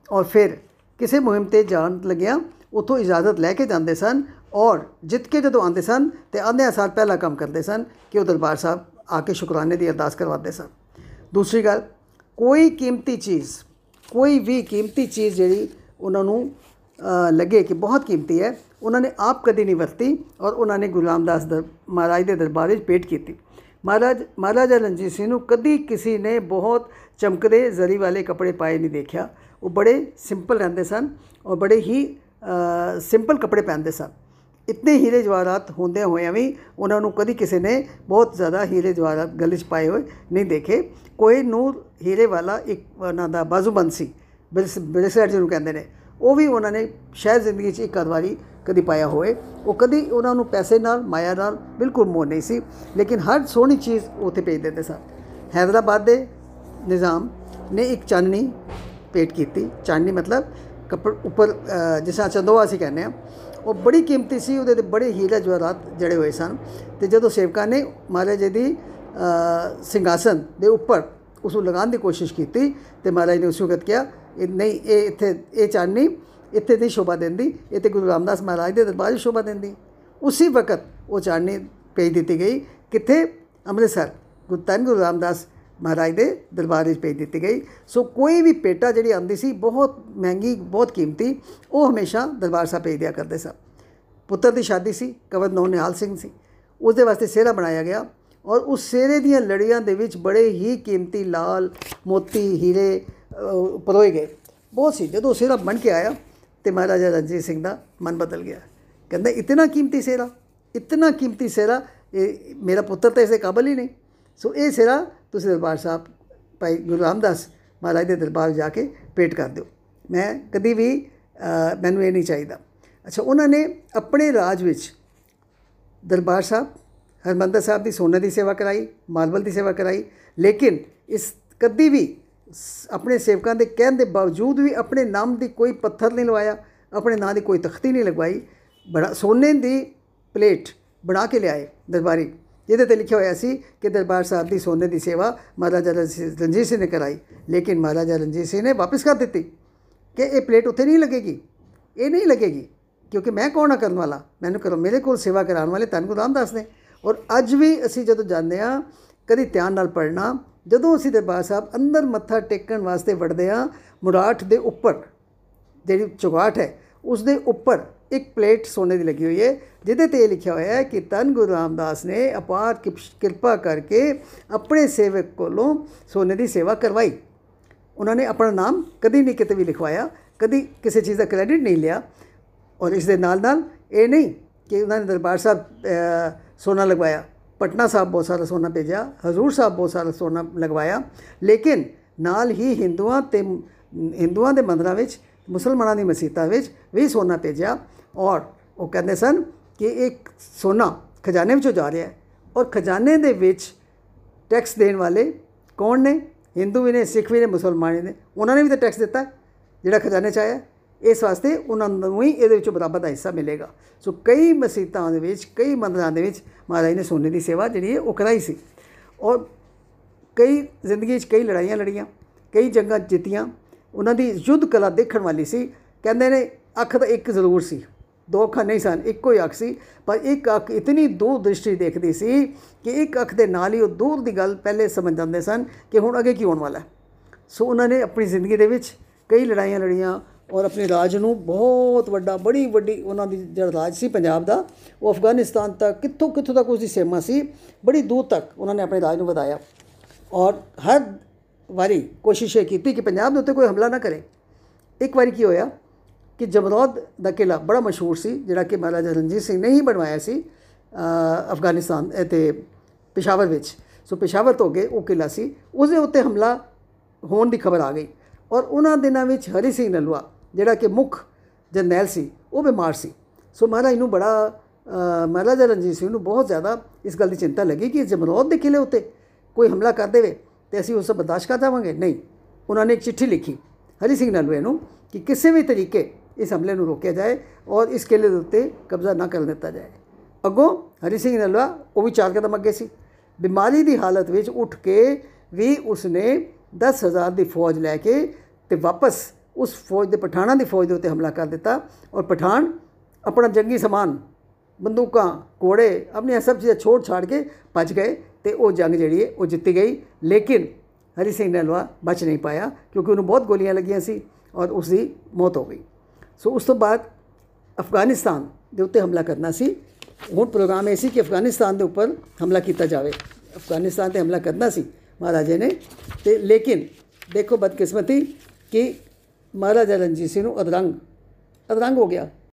ਔਰ ਫਿਰ ਕਿਸੇ ਮੁਹਿੰਮ ਤੇ ਜਾਣ ਲੱਗਿਆ ਉੱਥੋਂ ਇਜਾਜ਼ਤ ਲੈ ਕੇ ਜਾਂਦੇ ਸਨ ਔਰ ਜਿੱਤ ਕੇ ਜਦੋਂ ਆਉਂਦੇ ਸਨ ਤੇ ਆਉਂਦਿਆਂ ਸਾਰ ਪਹਿਲਾ ਕੰਮ ਕਰਦੇ ਸਨ ਕਿ ਉਹ ਦਰਬਾਰ ਸਾਹਿਬ ਆ ਕੇ ਸ਼ੁਕਰਾਨੇ ਦੀ ਅਰਦਾਸ ਕਰਵਾਉਂਦੇ ਸਨ। ਦੂਸਰੀ ਗੱਲ ਕੋਈ ਕੀਮਤੀ ਚੀਜ਼ ਕੋਈ ਵੀ ਕੀਮਤੀ ਚੀਜ਼ ਜਿਹੜੀ ਉਹਨਾਂ ਨੂੰ ਅ, ਲੱਗੇ ਕਿ ਬਹੁਤ ਕੀਮਤੀ ਹੈ ਉਹਨਾਂ ਨੇ ਆਪ ਕਦੀ ਨਹੀਂ ਵਰਤੀ ਔਰ ਉਹਨਾਂ ਨੇ ਗੁਰੂ ਰਾਮਦਾਸ ਦਰ ਮਹਾਰਾਜ ਦੇ ਦਰਬਾਰ ਵਿੱਚ ਭੇਟ ਕੀਤੀ। ਮਹਾਰਾਜ ਮਹਾਰਾਜਾ ਰਣਜੀਤ ਸਿੰਘ ਨੂੰ ਕਦੀ ਕਿਸੇ ਨੇ ਬਹੁਤ ਚਮਕਦੇ ਜ਼ਰੀ ਵਾਲੇ ਕੱਪੜੇ ਪਾਏ ਨਹੀਂ ਦੇਖਿਆ। ਉਹ ਬੜੇ ਸਿੰਪਲ ਰਹਿੰਦੇ ਸਨ ਔਰ ਬੜੇ ਹੀ ਅ, ਸਿੰਪਲ ਕੱਪੜੇ ਪਹਿਨਦੇ ਸਨ। ਇਤਨੇ ਹੀਰੇ ਜਵਾਹਰਾਤ ਹੁੰਦਿਆਂ ਹੋਇਆਂ ਵੀ ਉਹਨਾਂ ਨੂੰ ਕਦੀ ਕਿਸੇ ਨੇ ਬਹੁਤ ਜ਼ਿਆਦਾ ਹੀਰੇ ਜਵਾਹਰਾਤ ਗਲੇ 'ਚ ਪਾਏ ਹੋਏ ਨਹੀਂ ਦੇਖੇ। ਕੋਈ ਨੂਰ ਹੀਰੇ ਵਾਲਾ ਇੱਕ ਉਹਨਾਂ ਦਾ ਬਾਜ਼ੂਬੰਦ ਸੀ। ਬ੍ਰੇਸਲੈਟ ਜਿਹਨੂੰ ਕਹਿੰਦੇ ਨੇ। ਉਹ ਵੀ ਉਹਨਾਂ ਨੇ ਸ਼ਾਇਦ ਜ਼ਿੰਦਗੀ 'ਚ ਇੱਕ ਅੱਧ ਵਾਰੀ ਕਦੀ ਪਾਇਆ ਹੋਵੇ। ਉਹ ਕਦੀ ਉਹਨਾਂ ਨੂੰ ਪੈਸੇ ਨਾਲ ਮਾਇਆ ਨਾਲ ਬਿਲਕੁਲ ਮੋਹ ਨਹੀਂ ਸੀ। ਲੇਕਿਨ ਹਰ ਸੋਹਣੀ ਚੀਜ਼ ਉਹ ਉੱਥੇ ਭੇਜ ਦਿੰਦੇ ਸਨ। ਹੈਦਰਾਬਾਦ ਦੇ ਨਿਜ਼ਾਮ ਨੇ ਇੱਕ ਚਾਨਣੀ ਭੇਟ ਕੀਤੀ। ਚਾਨਣੀ ਮਤਲਬ ਕੱਪੜ ਉੱਪਰ ਅ, ਜਿਸ ਤਰ੍ਹਾਂ ਚੰਦੋਆ ਅਸੀਂ ਕਹਿੰਦੇ ਆ ਉਹ ਬੜੀ ਕੀਮਤੀ ਸੀ ਉਹਦੇ ਤੇ ਬੜੇ ਹੀਰੇ ਜਵਾਹਰਾਤ ਜੜੇ ਹੋਏ ਸਨ। ਤੇ ਜਦੋਂ ਸੇਵਕਾਂ ਨੇ ਮਹਾਰਾਜ ਜੀ ਦੀ ਅ, ਸਿੰਘਾਸਨ ਦੇ ਉੱਪਰ ਉਸ ਨੂੰ ਲਗਾਉਣ ਦੀ ਕੋਸ਼ਿਸ਼ ਕੀਤੀ ਤੇ ਮਹਾਰਾਜ ਨੇ ਉਸ ਵਕਤ ਕਿਹਾ ਇਹ ਨਹੀਂ ਇਹ ਇੱਥੇ ਇਹ ਚਾਨਣੀ ਇੱਥੇ ਨਹੀਂ ਸ਼ੋਭਾ ਦਿੰਦੀ ਇਹ ਤੇ ਗੁਰੂ ਰਾਮਦਾਸ ਮਹਾਰਾਜ ਦੇ ਦਰਬਾਰ 'ਚ ਸ਼ੋਭਾ ਦਿੰਦੀ ਉਸੇ ਵਕਤ ਉਹ ਚਾਨਣੀ ਭੇਜ ਦਿੱਤੀ ਗਈ ਕਿੱਥੇ ਅੰਮ੍ਰਿਤਸਰ ਗੁਰੂ ਧੰਨ ਗੁਰੂ ਰਾਮਦਾਸ ਮਹਾਰਾਜ ਦੇ ਦਰਬਾਰ ਵਿੱਚ ਭੇਜ ਦਿੱਤੀ ਗਈ ਸੋ ਕੋਈ ਵੀ ਪੇਟਾ ਜਿਹੜੀ ਆਉਂਦੀ ਸੀ ਬਹੁਤ ਮਹਿੰਗੀ ਬਹੁਤ ਕੀਮਤੀ ਉਹ ਹਮੇਸ਼ਾ ਦਰਬਾਰ ਸਾਹਿਬ ਭੇਜ ਦਿਆ ਕਰਦੇ ਸਨ ਪੁੱਤਰ ਦੀ ਸ਼ਾਦੀ ਸੀ ਕੰਵਰ ਨੌ ਨਿਹਾਲ ਸਿੰਘ ਸੀ ਉਸ ਦੇ ਵਾਸਤੇ ਸਿਹਰਾ ਬਣਾਇਆ ਗਿਆ ਔਰ ਉਸ ਸਿਹਰੇ ਦੀਆਂ ਲੜੀਆਂ ਦੇ ਵਿੱਚ ਬੜੇ ਹੀ ਕੀਮਤੀ ਲਾਲ ਮੋਤੀ ਹੀਰੇ ਅ, ਪਰੋਏ ਗਏ। ਬਹੁਤ ਸੀ। ਜਦੋਂ ਉਹ ਸਿਹਰਾ ਬਣ ਕੇ ਆਇਆ ਤੇ ਮਹਾਰਾਜਾ ਰਣਜੀਤ ਸਿੰਘ ਦਾ ਮਨ ਬਦਲ ਗਿਆ। ਕਹਿੰਦਾ ਇਤਨਾ ਕੀਮਤੀ ਸਿਹਰਾ ਇਤਨਾ ਕੀਮਤੀ ਸਿਹਰਾ ਇਹ ਮੇਰਾ ਪੁੱਤਰ ਤਾਂ ਇਸੇ ਕਾਬਲ ਹੀ ਨਹੀਂ। ਸੋ ਇਹ ਸਿਹਰਾ ਤੁਸੀਂ ਦਰਬਾਰ ਸਾਹਿਬ ਭਾਈ ਗੁਰੂ ਰਾਮਦਾਸ ਮਹਾਰਾਜ ਦੇ ਦਰਬਾਰ ਜਾ ਕੇ ਭੇਟ ਕਰ ਦਿਓ। ਮੈਂ ਕਦੀ ਵੀ ਅ, ਮੈਨੂੰ ਇਹ ਨਹੀਂ ਚਾਹੀਦਾ। ਅੱਛਾ ਉਹਨਾਂ ਨੇ ਆਪਣੇ ਰਾਜ ਵਿੱਚ ਦਰਬਾਰ ਸਾਹਿਬ ਹਰਮੰਦਰ ਸਾਹਿਬ ਦੀ ਸੋਨੇ ਦੀ ਸੇਵਾ ਕਰਾਈ, ਮਾਰਬਲ ਦੀ ਸੇਵਾ ਕਰਾਈ, ਲੇਕਿਨ ਇਸ ਕਦੀ ਵੀ ਸ- ਆਪਣੇ ਸੇਵਕਾਂ ਦੇ ਕਹਿਣ ਦੇ ਬਾਵਜੂਦ ਵੀ ਆਪਣੇ ਨਾਮ ਦੀ ਕੋਈ ਪੱਥਰ ਨਹੀਂ ਲਵਾਇਆ, ਆਪਣੇ ਨਾਂ ਦੀ ਕੋਈ ਤਖਤੀ ਨਹੀਂ ਲਗਵਾਈ, ਬੜਾ ਸੋਨੇ ਦੀ ਪਲੇਟ ਬਣਾ ਕੇ ਲਿਆਏ ਦਰਬਾਰੀ। ਜਿਹਦੇ ਤੇ ਲਿਖਿਆ ਹੋਇਆ ਸੀ ਕਿ ਦਰਬਾਰ ਸਾਹਿਬ ਦੀ ਸੋਨੇ ਦੀ ਸੇਵਾ ਮਹਾਰਾਜਾ ਰਣਜੀਤ ਰਣਜੀਤ ਸਿੰਘ ਨੇ ਕਰਾਈ, ਲੇਕਿਨ ਮਹਾਰਾਜਾ ਰਣਜੀਤ ਸਿੰਘ ਨੇ ਵਾਪਸ ਕਰ ਦਿੱਤੀ ਕਿ ਇਹ ਪਲੇਟ ਉੱਥੇ ਨਹੀਂ ਲੱਗੇਗੀ, ਇਹ ਨਹੀਂ ਲੱਗੇਗੀ, ਕਿਉਂਕਿ ਮੈਂ ਕੌਣ ਆ ਕਰਨ ਵਾਲਾ? ਮੈਨੂੰ ਕਰੋ ਮੇਰੇ ਕੋਲ ਸੇਵਾ ਕਰਾਉਣ ਵਾਲੇ ਧੰਨ ਗੁਰੂ ਰਾਮਦਾਸ ਨੇ। ਔਰ ਅੱਜ ਵੀ ਅਸੀਂ ਜਦੋਂ ਜਾਂਦੇ ਆ ਕਦੀ ਧਿਆਨ ਨਾਲ ਪੜਨਾ ਜਦੋਂ ਅਸੀਂ ਦਰਬਾਰ ਸਾਹਿਬ ਅੰਦਰ ਮੱਥਾ ਟੇਕਣ ਵਾਸਤੇ ਵੜਦੇ ਆ ਮੁਰਾਠ ਦੇ ਉੱਪਰ ਜਿਹੜੀ ਚੁਗਾਠ ਹੈ, ਉਸ ਦੇ ਉੱਪਰ ਇੱਕ ਪਲੇਟ ਸੋਨੇ ਦੀ ਲੱਗੀ ਹੋਈ ਹੈ, ਜਿਹਦੇ ਤੇ ਇਹ ਲਿਖਿਆ ਹੋਇਆ ਹੈ ਕਿ ਧੰਨ ਗੁਰੂ ਰਾਮਦਾਸ ਨੇ ਅਪਾਰ ਕਿਪ- ਕਿਰਪਾ ਕਰਕੇ ਆਪਣੇ ਸੇਵਕ ਕੋਲੋਂ ਸੋਨੇ ਦੀ ਸੇਵਾ ਕਰਵਾਈ। ਉਹਨਾਂ ਨੇ ਆਪਣਾ ਨਾਮ ਕਦੀ ਨਹੀਂ ਕਿਤੇ ਵੀ ਲਿਖਵਾਇਆ, ਕਦੀ ਕਿਸੇ ਚੀਜ਼ ਦਾ ਕ੍ਰੈਡਿਟ ਨਹੀਂ ਲਿਆ। ਔਰ ਇਸ ਦੇ ਨਾਲ ਨਾਲ ਇਹ ਨਹੀਂ ਕਿ ਉਹਨਾਂ ਨੇ ਦਰਬਾਰ ਸਾਹਿਬ ਅ, ਸੋਨਾ ਲਗਵਾਇਆ ਪਟਨਾ ਸਾਹਿਬ ਬਹੁਤ ਸਾਰਾ ਸੋਨਾ ਭੇਜਿਆ ਹਜ਼ੂਰ ਸਾਹਿਬ ਬਹੁਤ ਸਾਰਾ ਸੋਨਾ ਲਗਵਾਇਆ ਲੇਕਿਨ ਨਾਲ ਹੀ ਹਿੰਦੂਆਂ ਤੇ ਹਿੰਦੂਆਂ ਦੇ ਮੰਦਰਾਂ ਵਿੱਚ ਮੁਸਲਮਾਨਾਂ ਦੀ ਮਸੀਤਾਂ ਵਿੱਚ ਵੀ ਸੋਨਾ ਭੇਜਿਆ ਔਰ ਉਹ ਕਹਿੰਦੇ ਸਨ ਕਿ ਇੱਕ ਸੋਨਾ ਖਜ਼ਾਨੇ ਵਿੱਚੋਂ ਜਾ ਰਿਹਾ ਹੈ ਔਰ ਖਜ਼ਾਨੇ ਦੇ ਵਿੱਚ ਟੈਕਸ ਦੇਣ ਵਾਲੇ ਕੌਣ ਨੇ ਹਿੰਦੂ ਵੀ ਨੇ ਸਿੱਖ ਵੀ ਨੇ ਮੁਸਲਮਾਨ ਵੀ ਨੇ ਉਹਨਾਂ ਨੇ ਵੀ ਤਾਂ ਟੈਕਸ ਦਿੱਤਾ ਹੈ, ਜਿਹੜਾ ਖਜ਼ਾਨੇ 'ਚ ਆਇਆ ਹੈ। ਇਸ ਵਾਸਤੇ ਉਹਨਾਂ ਨੂੰ ਹੀ ਇਹਦੇ ਵਿੱਚੋਂ ਬਰਾਬਰ ਦਾ ਹਿੱਸਾ ਮਿਲੇਗਾ। ਸੋ ਕਈ ਮਸੀਤਾਂ ਦੇ ਵਿੱਚ, ਕਈ ਮੰਦਰਾਂ ਦੇ ਵਿੱਚ ਮਹਾਰਾਜ ਨੇ ਸੋਨੇ ਦੀ ਸੇਵਾ ਜਿਹੜੀ ਹੈ ਉਹ ਕਰਾਈ ਸੀ। ਔਰ ਕਈ ਜ਼ਿੰਦਗੀ 'ਚ ਕਈ ਲੜਾਈਆਂ ਲੜੀਆਂ, ਕਈ ਜੰਗਾਂ ਜਿੱਤੀਆਂ, ਉਹਨਾਂ ਦੀ ਯੁੱਧ ਕਲਾ ਦੇਖਣ ਵਾਲੀ ਸੀ। ਕਹਿੰਦੇ ਨੇ ਅੱਖ ਤਾਂ ਇੱਕ ਜ਼ਰੂਰ ਸੀ, ਦੋ ਅੱਖਾਂ ਨਹੀਂ ਸਨ, ਇੱਕੋ ਹੀ ਅੱਖ ਸੀ। ਪਰ ਇੱਕ ਅੱਖ ਇਤਨੀ ਦੂਰ ਦ੍ਰਿਸ਼ਟੀ ਦੇਖਦੀ ਸੀ ਕਿ ਇੱਕ ਅੱਖ ਦੇ ਨਾਲ ਹੀ ਉਹ ਦੂਰ ਦੀ ਗੱਲ ਪਹਿਲੇ ਸਮਝ ਜਾਂਦੇ ਸਨ ਕਿ ਹੁਣ ਅੱਗੇ ਕੀ ਹੋਣ ਵਾਲਾ ਹੈ। ਸੋ ਉਹਨਾਂ ਨੇ ਆਪਣੀ ਜ਼ਿੰਦਗੀ ਦੇ ਵਿੱਚ ਕਈ ਲੜਾਈਆਂ ਲੜੀਆਂ ਔਰ ਆਪਣੇ ਰਾਜ ਨੂੰ ਬਹੁਤ ਵੱਡਾ ਬੜੀ ਵੱਡੀ ਉਹਨਾਂ ਦੀ ਜਿਹੜਾ ਰਾਜ ਸੀ ਪੰਜਾਬ ਦਾ ਉਹ ਅਫਗਾਨਿਸਤਾਨ ਤੱਕ ਕਿੱਥੋਂ ਕਿੱਥੋਂ ਤੱਕ ਉਸ ਦੀ ਸੀਮਾ ਸੀ ਬੜੀ ਦੂਰ ਤੱਕ ਉਹਨਾਂ ਨੇ ਆਪਣੇ ਰਾਜ ਨੂੰ ਵਧਾਇਆ। ਔਰ ਹਰ ਵਾਰੀ ਕੋਸ਼ਿਸ਼ ਇਹ ਕੀਤੀ ਕਿ ਪੰਜਾਬ ਦੇ ਉੱਤੇ ਕੋਈ ਹਮਲਾ ਨਾ ਕਰੇ। ਇੱਕ ਵਾਰੀ ਕੀ ਹੋਇਆ ਕਿ ਜਮਰੌਦ ਦਾ ਕਿਲਾ ਬੜਾ ਮਸ਼ਹੂਰ ਸੀ ਜਿਹੜਾ ਕਿ ਮਹਾਰਾਜਾ ਰਣਜੀਤ ਸਿੰਘ ਨੇ ਹੀ ਬਣਵਾਇਆ ਸੀ ਅ, ਅਫਗਾਨਿਸਤਾਨ ਤੇ ਪਿਸ਼ਾਵਰ ਵਿੱਚ। ਸੋ ਪਿਸ਼ਾਵਰ ਤੋਂ ਅੱਗੇ ਉਹ ਕਿਲਾ ਸੀ ਉਸ ਦੇ ਉੱਤੇ ਹਮਲਾ ਹੋਣ ਦੀ ਖਬਰ ਆ ਗਈ। ਔਰ ਉਹਨਾਂ ਦਿਨਾਂ ਵਿੱਚ ਹਰੀ ਸਿੰਘ ਨਲੂਆ ਜਿਹੜਾ ਕਿ ਮੁੱਖ ਜਰਨੈਲ ਸੀ ਉਹ ਬਿਮਾਰ ਸੀ। ਸੋ ਮਹਾਰਾਜ ਨੂੰ ਬੜਾ ਅ, ਮਹਾਰਾਜਾ ਰਣਜੀਤ ਸਿੰਘ ਨੂੰ ਬਹੁਤ ਜ਼ਿਆਦਾ ਇਸ ਗੱਲ ਦੀ ਚਿੰਤਾ ਲੱਗੀ ਕਿ ਜਮਰੌਦ ਦੇ ਕਿਲੇ ਉੱਤੇ ਕੋਈ ਹਮਲਾ ਕਰ ਦੇਵੇ ਤੇ ਅਸੀਂ ਉਸ ਦਾ ਬਰਦਾਸ਼ਤ ਕਰ ਜਾਵਾਂਗੇ ਨਹੀਂ ਉਹਨਾਂ ਨੇ ਇੱਕ ਚਿੱਠੀ ਲਿਖੀ ਹਰੀ ਸਿੰਘ ਨਲੂਏ ਨੂੰ ਕਿ ਕਿਸੇ ਵੀ ਤਰੀਕੇ ਇਸ ਹਮਲੇ ਨੂੰ ਰੋਕਿਆ ਜਾਏ ਔਰ ਇਸ ਕਿਲੇ ਦੇ ਉੱਤੇ ਕਬਜ਼ਾ ਨਾ ਕਰਨ ਦਿੱਤਾ ਜਾਏ। ਅੱਗੋਂ ਹਰੀ ਸਿੰਘ ਨਲੂਆ ਉਹ ਵੀ ਚਾਰ ਕਦਮ ਅੱਗੇ ਸੀ। ਬਿਮਾਰੀ ਦੀ ਹਾਲਤ ਵਿੱਚ ਉੱਠ ਕੇ ਵੀ ਉਸਨੇ 10000 ਦੀ ਫੌਜ ਲੈ ਕੇ ਤੇ ਵਾਪਸ ਉਸ ਫੌਜ ਦੇ ਪਠਾਣਾਂ ਦੀ ਫੌਜ ਦੇ ਉੱਤੇ ਹਮਲਾ ਕਰ ਦਿੱਤਾ ਔਰ ਪਠਾਨ ਆਪਣਾ ਜੰਗੀ ਸਮਾਨ, ਬੰਦੂਕਾਂ ਕੋੜੇ ਆਪਣੀਆਂ ਸਭ ਚੀਜ਼ਾਂ ਛੋੜ ਛਾੜ ਕੇ ਭੱਜ ਗਏ ਤੇ ਉਹ ਜੰਗ ਜਿਹੜੀ ਹੈ ਉਹ ਜਿੱਤੀ ਗਈ। ਲੇਕਿਨ ਹਰੀ ਸਿੰਘ ਨਲਵਾ ਬਚ ਨਹੀਂ ਪਾਇਆ ਕਿਉਂਕਿ ਉਹਨੂੰ ਬਹੁਤ ਗੋਲੀਆਂ ਲੱਗੀਆਂ ਸੀ ਔਰ ਉਸ ਦੀ ਮੌਤ ਹੋ ਗਈ। ਸੋ ਉਸ ਤੋਂ ਬਾਅਦ ਅਫਗਾਨਿਸਤਾਨ ਦੇ ਉੱਤੇ ਹਮਲਾ ਕਰਨਾ ਸੀ। ਹੁਣ ਪ੍ਰੋਗਰਾਮ ਇਹ ਸੀ ਕਿ ਅਫਗਾਨਿਸਤਾਨ ਦੇ ਉੱਪਰ ਹਮਲਾ ਕੀਤਾ ਜਾਵੇ। ਅਫਗਾਨਿਸਤਾਨ ਤੇ ਹਮਲਾ ਕਰਨਾ ਸੀ ਮਹਾਰਾਜੇ ਨੇ। ਤੇ ਲੇਕਿਨ ਦੇਖੋ ਬਦਕਿਸਮਤੀ ਕਿ ਮਹਾਰਾਜਾ ਰਣਜੀਤ ਸਿੰਘ ਨੂੰ ਅਦਰੰਗ ਅਦਰੰਗ ਹੋ ਗਿਆ।